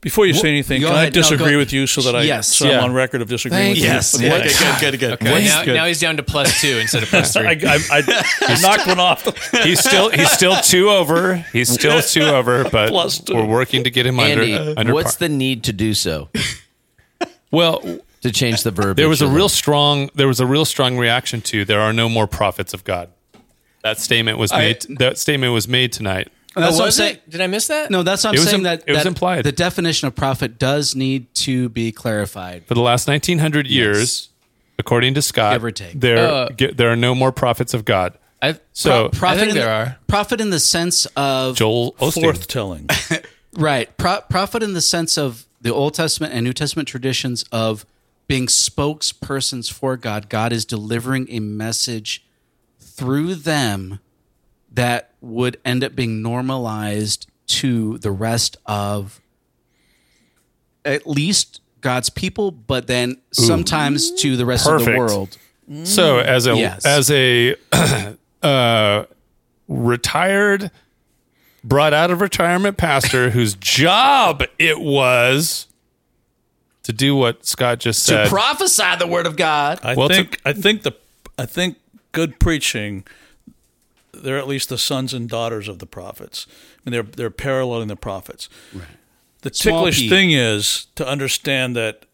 Before you say anything, go can I ahead. No, disagree go- with you so that I Yes. so Yeah. I'm on record of disagreeing with Yes. you? Yeah. Okay, good, good, good. Well, now, now he's down to plus two instead of plus three. I, I, I knocked one off. he's still he's still two over. He's still two over, but Plus two. we're working to get him Andy, under under what's par. the need to do so well? to change the verb? There was a real strong there was a real strong reaction to there are no more prophets of God. That statement was made. that statement was made tonight. That's what I'm was saying. it? Did I miss that? No, that's what I'm It was saying. im- that it was that implied. The definition of prophet does need to be clarified. For the last 1900 years, according to Scott, Give or take. there Uh, ge- there are no more prophets of God. I, So Prophet I think in there the, are. prophet in the sense of Joel Osteen. Forth telling. right. Pro- prophet in the sense of the Old Testament and New Testament traditions of being spokespersons for God. God is delivering a message through them that would end up being normalized to the rest of at least God's people, but then sometimes to the rest of the world. So as a Yes. as a uh, retired, brought out of retirement pastor whose job it was to do what Scott just said To prophesy the word of God. I Well, to- think I think the I think good preaching. They're at least the sons and daughters of the prophets. I mean, they're they're paralleling the prophets. The Small ticklish thing is to understand that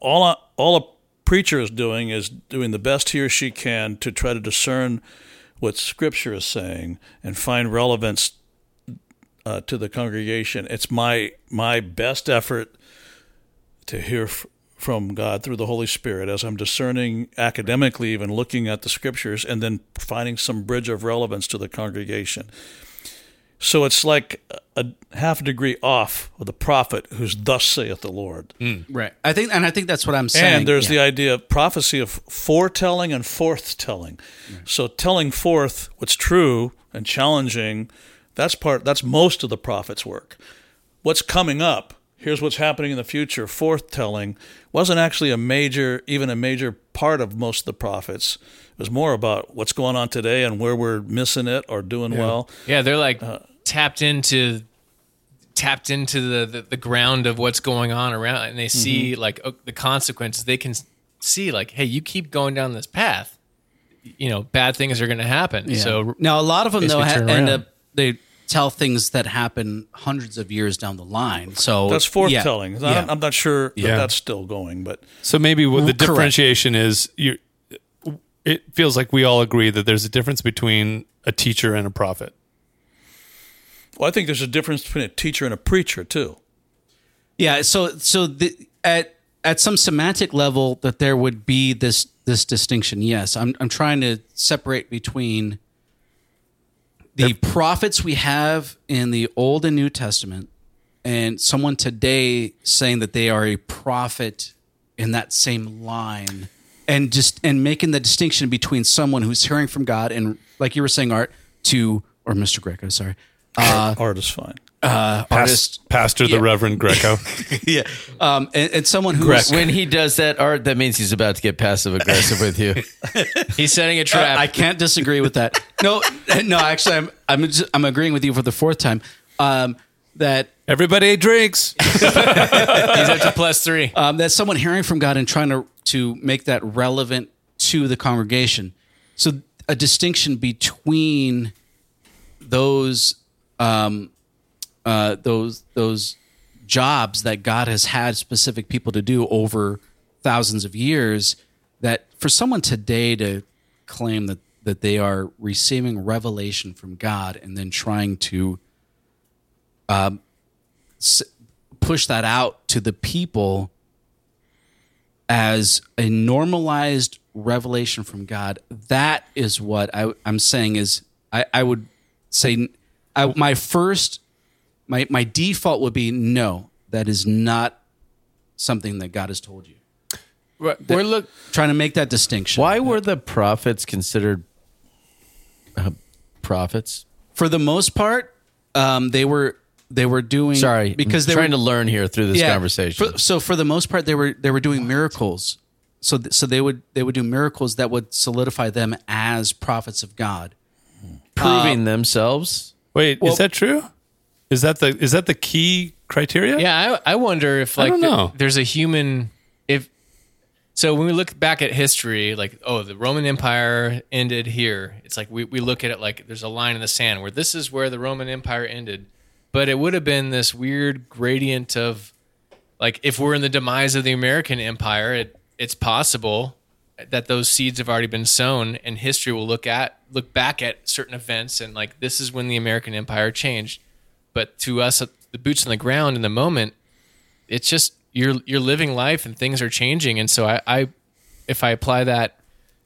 all a, all a preacher is doing is doing the best he or she can to try to discern what Scripture is saying and find relevance uh, to the congregation. It's my my best effort to hear f- from God through the Holy Spirit as I'm discerning academically, even looking at the Scriptures, and then finding some bridge of relevance to the congregation. So it's like a, a half a degree off of the prophet who's thus saith the Lord. Hmm. Right. I think, and I think that's what I'm saying. And there's the idea of prophecy of foretelling and forthtelling. So telling forth what's true and challenging, that's part that's most of the prophet's work. What's coming up, here's what's happening in the future, forthtelling wasn't actually a major even a major part of most of the prophets. It was more about what's going on today and where we're missing it or doing well. Yeah, they're like tapped into tapped into the, the the ground of what's going on around, and they see like uh, the consequences. They can see like, hey, you keep going down this path, you know, bad things are going to happen. Yeah. So now a lot of them though ha- end up they tell things that happen hundreds of years down the line. So That's yeah. Yeah. I'm, I'm not sure that Yeah. that's still going, but So maybe what the Correct. differentiation is you it feels like we all agree that there's a difference between a teacher and a prophet. well, I think there's a difference between a teacher and a preacher too. Yeah, so so the, at at some semantic level that there would be this this distinction. Yes, I'm I'm trying to separate between the prophets we have in the Old and New Testament and someone today saying that they are a prophet in that same line and just and making the distinction between someone who's hearing from God and like you were saying art to or Mr. Greco, sorry. Uh, Art is fine. Artist Pastor the Reverend Greco. yeah. Um, and, and someone who's when he does that art, that means he's about to get passive aggressive with you. he's setting a Uh, trap. I can't disagree with that. No, no, actually, I'm I'm just, I'm agreeing with you for the fourth time. um, that Everybody drinks. He's up to plus three. um, that's someone hearing from God and trying to to make that relevant to the congregation. So a distinction between those um, uh, those those jobs that God has had specific people to do over thousands of years. That for someone today to claim that that they are receiving revelation from God and then trying to um, s- push that out to the people as a normalized revelation from God, that is what I, I'm saying is I, I would say I, my first my my default would be no, that is not something that God has told you. We're, we're look. Trying to make that distinction. Why were the prophets considered uh, prophets? For the most part, um, they were they were doing Sorry, because I'm they trying were to learn here through this Yeah. conversation. For- so for the most part, they were they were doing miracles. So th- so they would they would do miracles that would solidify them as prophets of God. proving themselves. Wait, Well- is that true? Is that the is that the key criteria? Yeah, I, I wonder if like the- there's a human if so when we look back at history, like oh the Roman Empire ended here. It's like we, we look at it like there's a line in the sand where this is where the Roman Empire ended. But it would have been this weird gradient of like if we're in the demise of the American Empire, it it's possible that those seeds have already been sown and history will look at look back at certain events and like this is when the American Empire changed. But to us the boots on the ground in the moment, it's just you're you're living life and things are changing. And so I, I if I apply that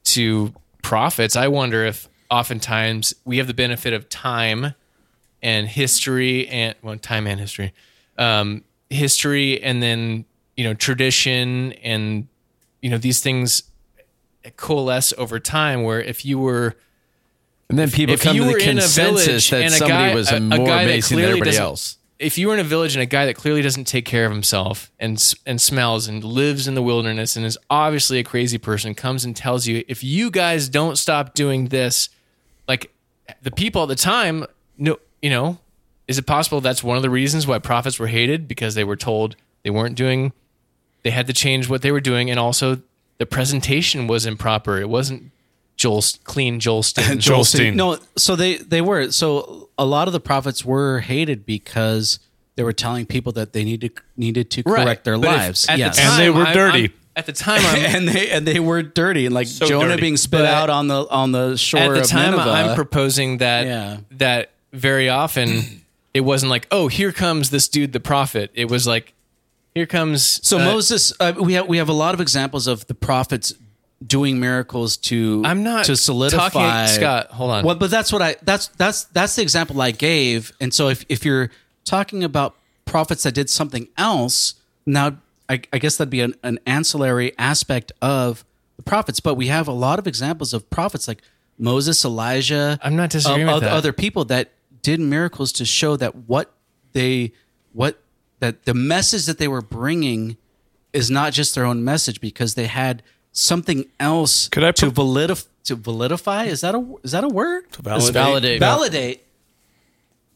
to prophets, I wonder if oftentimes we have the benefit of time and history and well time and history. Um, history and then, you know, tradition and you know, these things coalesce over time where if you were And then people if come you to the a consensus that a somebody guy- was a- a more that amazing than everybody else. if you were in a village and a guy that clearly doesn't take care of himself and and smells and lives in the wilderness and is obviously a crazy person comes and tells you if you guys don't stop doing this like the people at the time no you know is it possible that's one of the reasons why prophets were hated because they were told they weren't doing they had to change what they were doing and also the presentation was improper it wasn't Joel clean Joel Steen. Joel Steen. No, so they they were so a lot of the prophets were hated because they were telling people that they needed needed to Right. correct their But if- lives. at yes. the And they were dirty. I'm- at the time, I'm, and they and they were dirty and like So Jonah dirty. being spit But out on the on the shore at the of time Nineveh. I'm proposing that Yeah. that very often it wasn't like oh here comes this dude the prophet it was like here comes so uh, Moses, uh, we have we have a lot of examples of the prophets doing miracles to I'm not to solidify talking- Scott, hold on. Well, but that's what I that's that's that's the example I gave. And so if if you're talking about prophets that did something else, now I, I guess that'd be an, an ancillary aspect of the prophets. But we have a lot of examples of prophets like Moses, Elijah. I'm not disagreeing with other, other people that did miracles to show that what they what that the message that they were bringing is not just their own message because they had something else Could I to pro- validif- to validify? Is that a is that a word? To validate. validate. validate.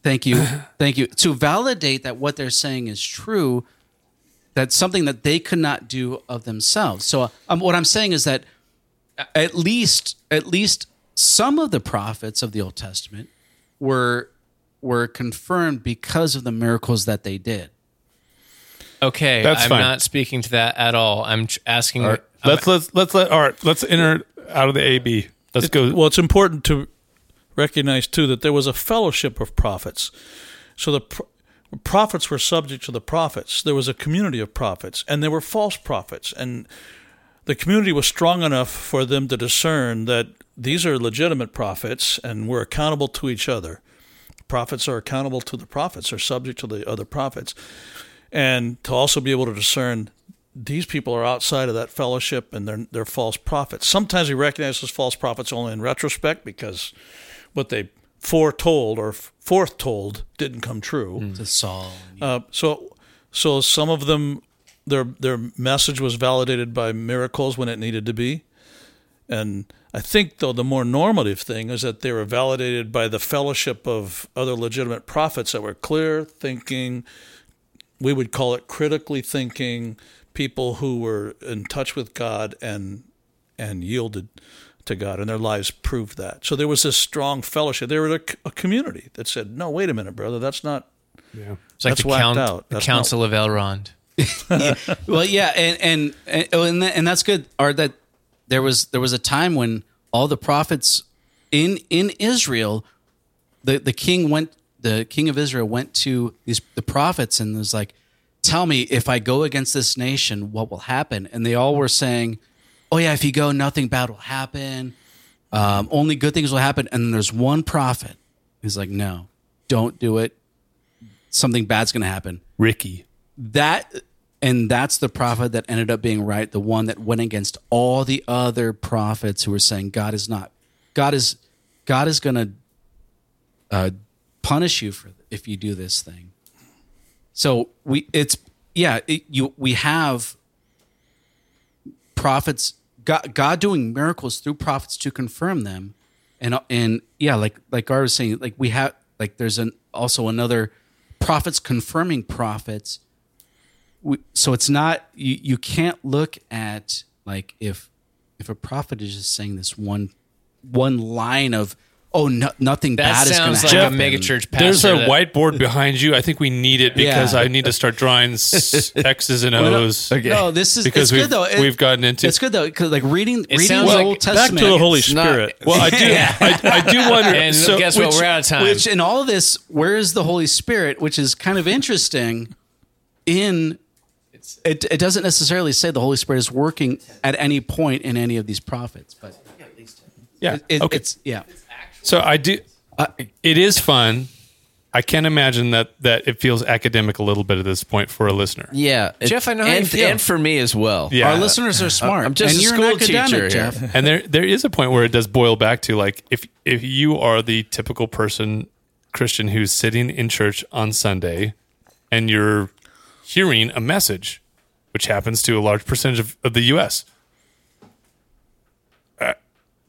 Thank you. Thank you. To validate that what they're saying is true that's something that they could not do of themselves. So um, what i'm saying is that at least at least some of the prophets of the old testament were were confirmed because of the miracles that they did. Okay That's I'm fine. not speaking to that at all. I'm tr- asking I'm- Let's let's let's let all right. Let's enter out of the AB. Let's go. Well, it's important to recognize too that there was a fellowship of prophets. So the pro- prophets were subject to the prophets. There was a community of prophets, and there were false prophets, and the community was strong enough for them to discern that these are legitimate prophets, and we're accountable to each other. Prophets are accountable to the prophets, are subject to the other prophets, and to also be able to discern these people are outside of that fellowship and they're they're false prophets. Sometimes we recognize those false prophets only in retrospect because what they foretold or foretold didn't come true. to saul Uh, so so some of them their their message was validated by miracles when it needed to be, And I think, though, the more normative thing is that they were validated by the fellowship of other legitimate prophets that were clear thinking. We would call it critically thinking people who were in touch with God and and yielded to God, and their lives proved that. So there was this strong fellowship. There was a, a community that said, "No, wait a minute, brother, that's not." Yeah. It's like That's the, whacked count, out. the That's Council of Elrond. well, yeah, and and and, oh, and, that, and that's good. Or that there was there was a time when all the prophets in in Israel, the the king went the king of Israel went to these the prophets and was like, "Tell me if I go against this nation, what will happen?" And they all were saying, "Oh yeah, if you go, nothing bad will happen. Um, only good things will happen." And there's one prophet who's like, "No, don't do it. Something bad's going to happen." Ricky. that and that's the prophet that ended up being right the one that went against all the other prophets who were saying god is not god is god is going to uh, punish you for if you do this thing so we it's yeah it, you we have prophets god, god doing miracles through prophets to confirm them. And and yeah like like Gar was saying like we have like there's an also another prophets confirming prophets. We, so it's not you, you can't look at like if if a prophet is just saying this one one line of oh no, nothing That bad is going to sounds like happen. a megachurch pastor. There's a that- whiteboard behind you. I think we need it because Yeah. I need to start drawing X's and O's. Okay. No, this is Because it's good we've- though. It- we've gotten into- it's good though because like reading reading sounds the like- Old Back to the Holy It's not- Spirit. Well, I do. I, I do wonder. And so, guess what? which- We're out of time. Which in all of this, where is the Holy Spirit? Which is kind of interesting. In it, it doesn't necessarily say the Holy Spirit is working at any point in any of these prophets, but yeah. it, okay. it's yeah. So I do. I, it is fun. I can't imagine that that it feels academic a little bit at this point for a listener. Yeah, it- Jeff, I know how you and, feel. and for me as well. Yeah. Our listeners are smart. I'm just and a you're school an academic, teacher here. Jeff. and there there is a point where it does boil back to like if if you are the typical person Christian who's sitting in church on Sunday and you're hearing a message, which happens to a large percentage of, of the U.S.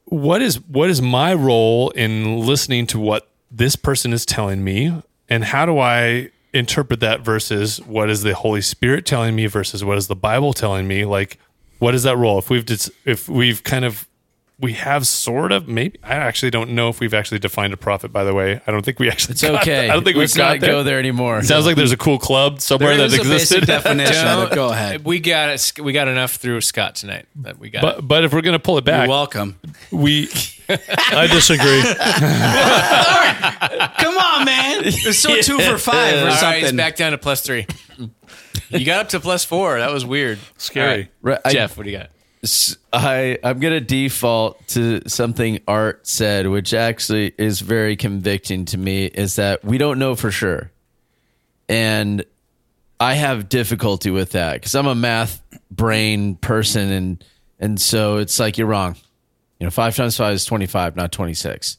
What is what is my role in listening to what this person is telling me, and how do I interpret that versus what is the Holy Spirit telling me versus what is the Bible telling me? Like, what is that role? If we've dis- if we've kind of we have sort of maybe I actually don't know if we've actually defined a prophet. By the way, I don't think we actually. It's okay. I don't think Let's we've got not go there anymore. Sounds like there's a cool club somewhere There that is a basic existed. definition of it. Go ahead. We got it. We got enough through Scott tonight. That we got. it. but but if we're gonna pull it back, You're welcome. we I disagree. Come on, man. It's so two for five or All right, something. he's back down to plus three. you got up to plus four. That was weird. Scary. All right. Right, I- Jeff, what do you got? I I'm gonna default to something Art said, which actually is very convicting to me. Is that we don't know for sure, and I have difficulty with that because I'm a math brain person, and and so it's like you're wrong. You know, five times five is twenty five, not twenty six,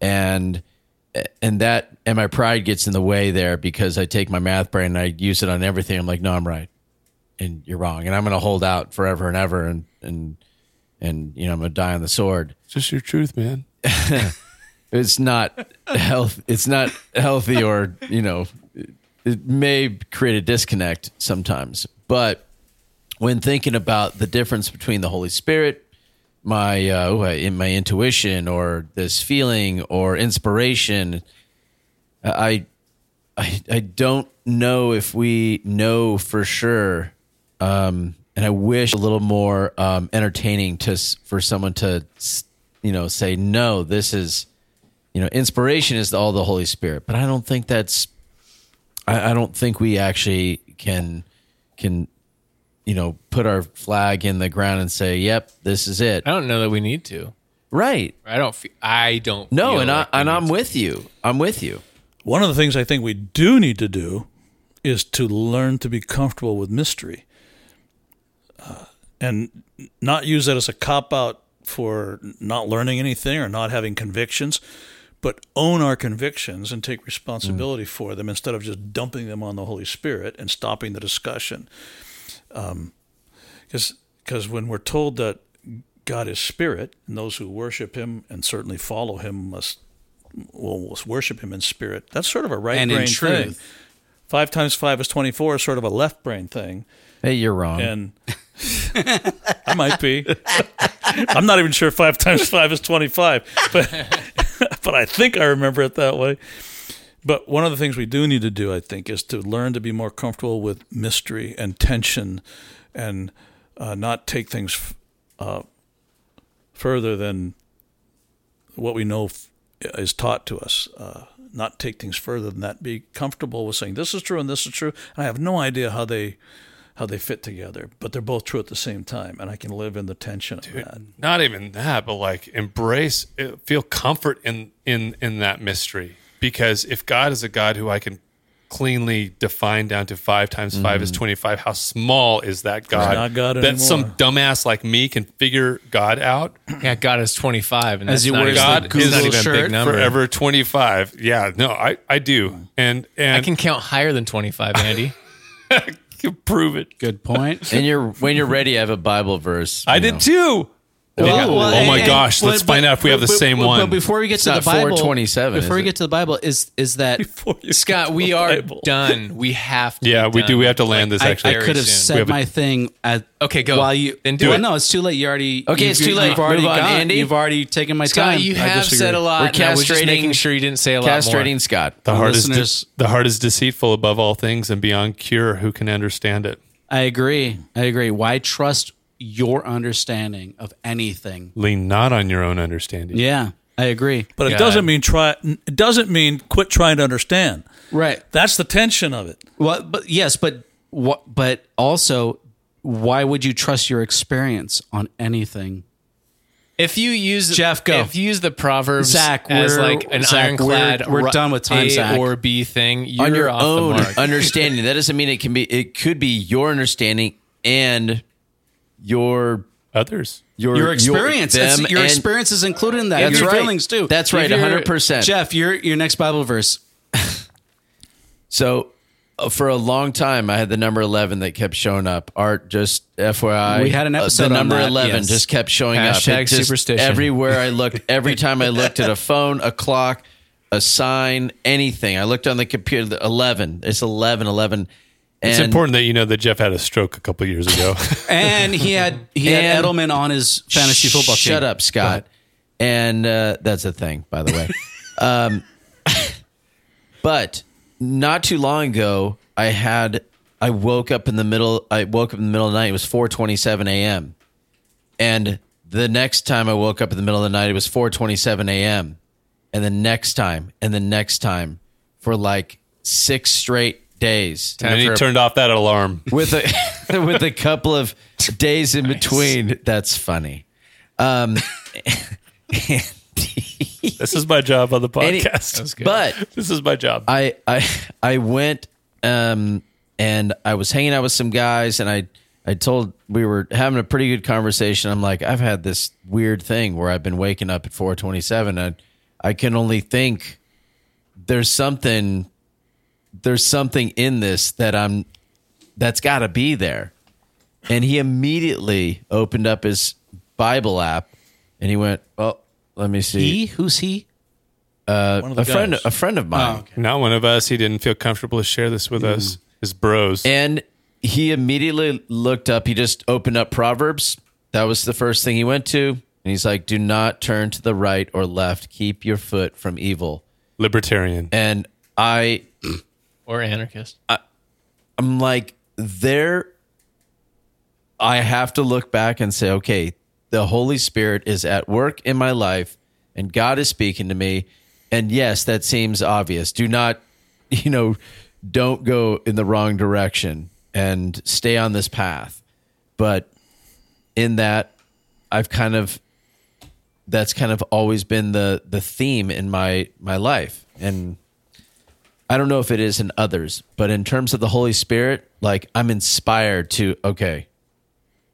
and and that and my pride gets in the way there because I take my math brain and I use it on everything. I'm like, no, I'm right and you're wrong, and I'm going to hold out forever and ever, and and and you know I'm going to die on the sword. it's just your truth, man. It's not health. It's not healthy, or you know, it, it may create a disconnect sometimes. But when thinking about the difference between the Holy Spirit, my uh, in my intuition, or this feeling, or inspiration, I I, I don't know if we know for sure. Um, and I wish a little more um, entertaining to for someone to, you know, say no. This is, you know, inspiration is all the Holy Spirit, but I don't think that's. I, I don't think we actually can can, you know, put our flag in the ground and say, "Yep, this is it." I don't know that we need to. Right? I don't. Fe- I don't. No, feel and I like we and I'm to. with you. I'm with you. One of the things I think we do need to do is to learn to be comfortable with mystery uh, and not use that as a cop out for not learning anything or not having convictions, but own our convictions and take responsibility for them instead of just dumping them on the Holy Spirit and stopping the discussion. Because because when we're told that God is spirit, and those who worship Him and certainly follow Him must will worship Him in spirit. That's sort of a right And in brain thing. Five times five is twenty-four. Is sort of a left brain thing, Hey, you're wrong. and I might be. I'm not even sure five times five is twenty-five, but but I think I remember it that way. But one of the things we do need to do, I think, is to learn to be more comfortable with mystery and tension, and uh, not take things uh, further than what we know f- is taught to us. Uh, not take things further than that. Be comfortable with saying this is true and this is true. And I have no idea how they how they fit together, but they're both true at the same time, and I can live in the tension of that. Not even that, but like embrace, uh, feel comfort in in in that mystery. Because if God is a God who I can cleanly define down to five times five is twenty five, how small is that God? not God that some dumbass like me can figure God out. Yeah, God is 25, and As that's he not wears even, the God that's Google not even a shirt big number. Forever twenty five. Yeah, no, I I do, and and I can count higher than 25, Andy. can prove it. Good point. and you're when you're ready, I have a Bible verse. I you did know. too. Well, well, oh my and- gosh, and- let's but- find out if we have the but- same but- one. But before we get It's to the Bible, 427, before we get to the Bible, is is that Scott, we are Bible. done. We have to. Yeah, be we do. We have to land this actually. I very could have soon. said We have a- my thing at Okay, go. while you Then do well, it. No, it's too late. You already Okay, you've- it's too late. You've already Move on, gone. Andy. You've already taken my Scott, time. you have said a lot. We're and I was just castrating- making sure you didn't say a lot castrating Scott. The heart is the heart is deceitful above all things and beyond cure. Who can understand it? I agree. I agree. Why trust your understanding of anything? Lean not on your own understanding. Yeah, I agree. But it God. doesn't mean try. It doesn't mean quit trying to understand. Right. That's the tension of it. Well, but yes, but what? But also, why would you trust your experience on anything? If you use Jeff, go. If you use the proverbs Zach, as we're- like an Zach, ironclad, we're- we're done with time, A Zach. or B thing, you're on your off own the mark. understanding. That doesn't mean it can be. It could be your understanding and your Others. your Your experience. them your experience is included in that. That's your right. feelings too. That's right. Hundred percent. Jeff, your your next Bible verse. So uh, for a long time, I had the number eleven that kept showing up. Art, just FYI, We had an uh, episode the on number that, eleven yes. just kept showing Hashtag up. It just- superstition. Everywhere I looked, every time I looked at a phone, a clock, a sign, anything. I looked on the computer. the Eleven. It's eleven. Eleven. It's And- important that you know that Jeff had a stroke a couple years ago. And he had he had Edelman on his fantasy football team. Shut up, Scott. And uh, that's a thing, by the way. um, but not too long ago, I had I woke up in the middle. I woke up in the middle of the night. It was four twenty seven a.m. And the next time I woke up in the middle of the night, it was four twenty seven a.m. And the next time, and the next time, for like six straight days and then he a- turned off that alarm. with a with a couple of days in between. That's funny. Um, This is my job on the any- podcast. but this is my job. I I I went um and I was hanging out with some guys and I I told we were having a pretty good conversation. I'm like, I've had this weird thing where I've been waking up at 427 and I can only think there's something there's something in this that I'm that's got to be there. And he immediately opened up his Bible app and he went, "Well, let me see." He? Who's he? Uh, one of the a friend guys. a friend of mine. Oh, not one of us. He didn't feel comfortable to share this with hmm. us. His bros. And he immediately looked up. He just opened up Proverbs. That was the first thing he went to. And he's like, Do not turn to the right or left. Keep your foot from evil. Libertarian. And I, or anarchist. I'm like, there, I have to look back and say, okay, the Holy Spirit is at work in my life and God is speaking to me. And yes, that seems obvious. Do not, you know, don't go in the wrong direction and stay on this path. But in that, I've kind of, that's kind of always been the the theme in my my life and I don't know if it is in others, but in terms of the Holy Spirit, like I'm inspired to okay,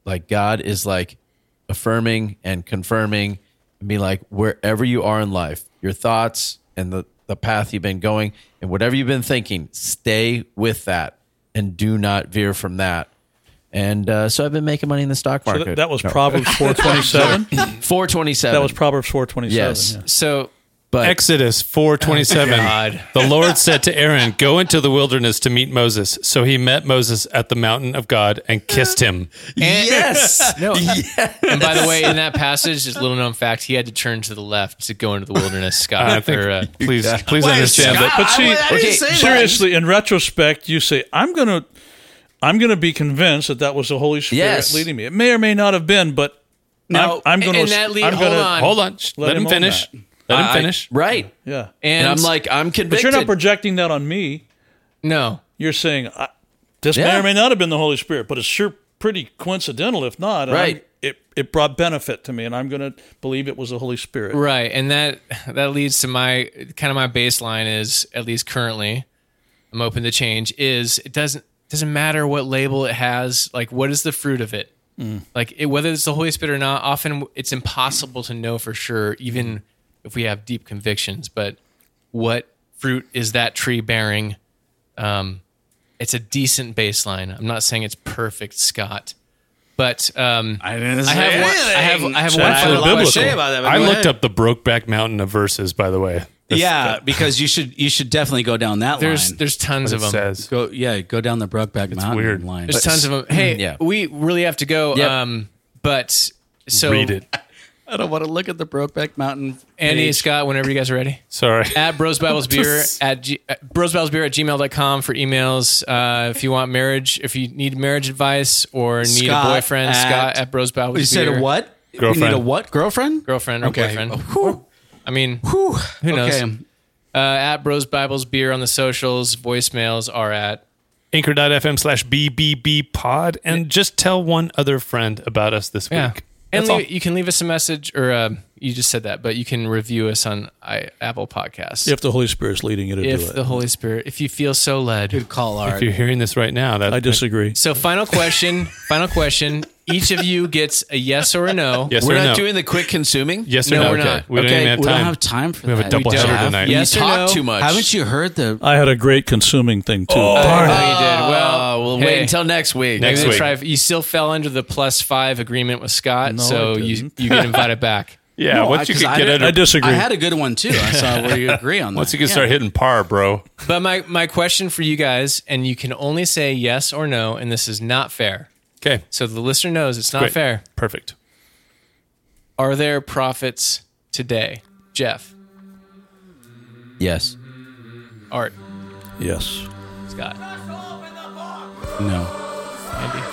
like God is like affirming and confirming and be like wherever you are in life, your thoughts and the the path you've been going and whatever you've been thinking, stay with that and do not veer from that And uh, so I've been making money in the stock So market. that, that was Proverbs 427. 427. that was Proverbs 427. Yes. yeah. So but Exodus 4:27. God. the Lord said to Aaron, "Go into the wilderness to meet Moses." So he met Moses at the mountain of God and kissed him. And, yes. no. Yes. And by the way, in that passage, just a little known fact, he had to turn to the left to go into the wilderness. Scott, I think or, uh, please please understand that But see, okay, seriously, in retrospect, you say, I'm going to. I'm going to be convinced that that was the Holy Spirit Yes. leading me. It may or may not have been, but Now- I'm, I'm going and to. that lead- I'm hold on. Hold on, Let let, him him own finish. That. Let him I- finish. right. Yeah, and, And I'm like, I'm but convicted. you're not projecting that on me. no, You're saying I, this may Yeah. or may not have been the Holy Spirit, but it's sure pretty coincidental. If not, and I'm- Right. it it brought benefit to me, and I'm going to believe it was the Holy Spirit. right, and that that leads to my kind of my baseline is at least currently, I'm open to change. Is it doesn't doesn't matter what label it has. Like, what is the fruit of it? Mm. Like, it, whether it's the Holy Spirit or not, often it's impossible to know for sure, even if we have deep convictions. But what fruit is that tree bearing? Um, it's a decent baseline. I'm not saying it's perfect, Scott, but um, I didn't I have one. I have. I have one actually final biblical. question. about that. I looked ahead. up the Brokeback Mountain of verses, by the way. This- yeah, because you should you should definitely go down that There's line. there's tons of them. says. go yeah, go down the Brokeback Mountain weird. line. There's tons of them. Hey, Yeah. we really have to go. Yep. Um, but so Read it. I don't want to look at the Brokeback Mountain. Andy page. Scott, whenever you guys are ready. Sorry. At Bros Bibles Beer at, G, at Bros Bibles Beer at gmail.com for emails. Uh, if you want marriage, if you need marriage advice or need Scott a boyfriend, at- Scott at Bros Bibles You said a what? You Girlfriend. need a what? Girlfriend? Girlfriend or Okay. boyfriend. Whew. I mean, Whew. Who knows? Okay. uh, at Bros Bibles Beer on the socials. Voicemails are at Anchor.fm slash BBB pod. And just tell one other friend about us this Yeah. And leave, you can leave us a message, or uh, you just said that, but you can review us on I, Apple Podcasts. If the Holy Spirit's leading you to do if it, the Holy Spirit, if you feel so led. Good call, Art. If you're hearing this right now, that I disagree. So, final question. final question. Each of you gets a yes or a no. Yes We're or not no? doing the quick consuming. yes or No, no? we're Okay. not. We don't even have we time. don't have time for We have a that. double don't. header tonight. Yes you or talk no? too much. Haven't you heard the? I had a great consuming thing too. I Darn. know oh, you did. Well, Oh, we'll hey, wait until next week. Next maybe week. try. You still fell under the plus five agreement with Scott, No, so I you didn't. you get invited back. Yeah, No, once I- you 'cause could I get did- under, I disagree. I had a good one too. I saw where you agree on that. once you can Yeah. start hitting par, bro. But my my question for you guys, and you can only say yes or no, and this is not fair. Okay, So the listener knows it's not Great. fair. perfect. Are there prophets today? Jeff, Yes. Art, yes. Scott, No. Andy.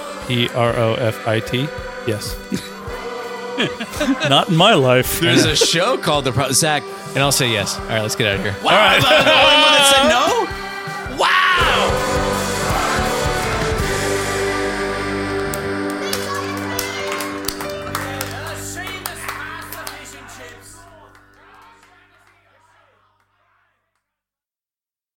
P R O F I T. Yes. Not in my life. There's a show called the Pro- Zack. And I'll say yes. All right, let's get out of here. All right. the only one that said no.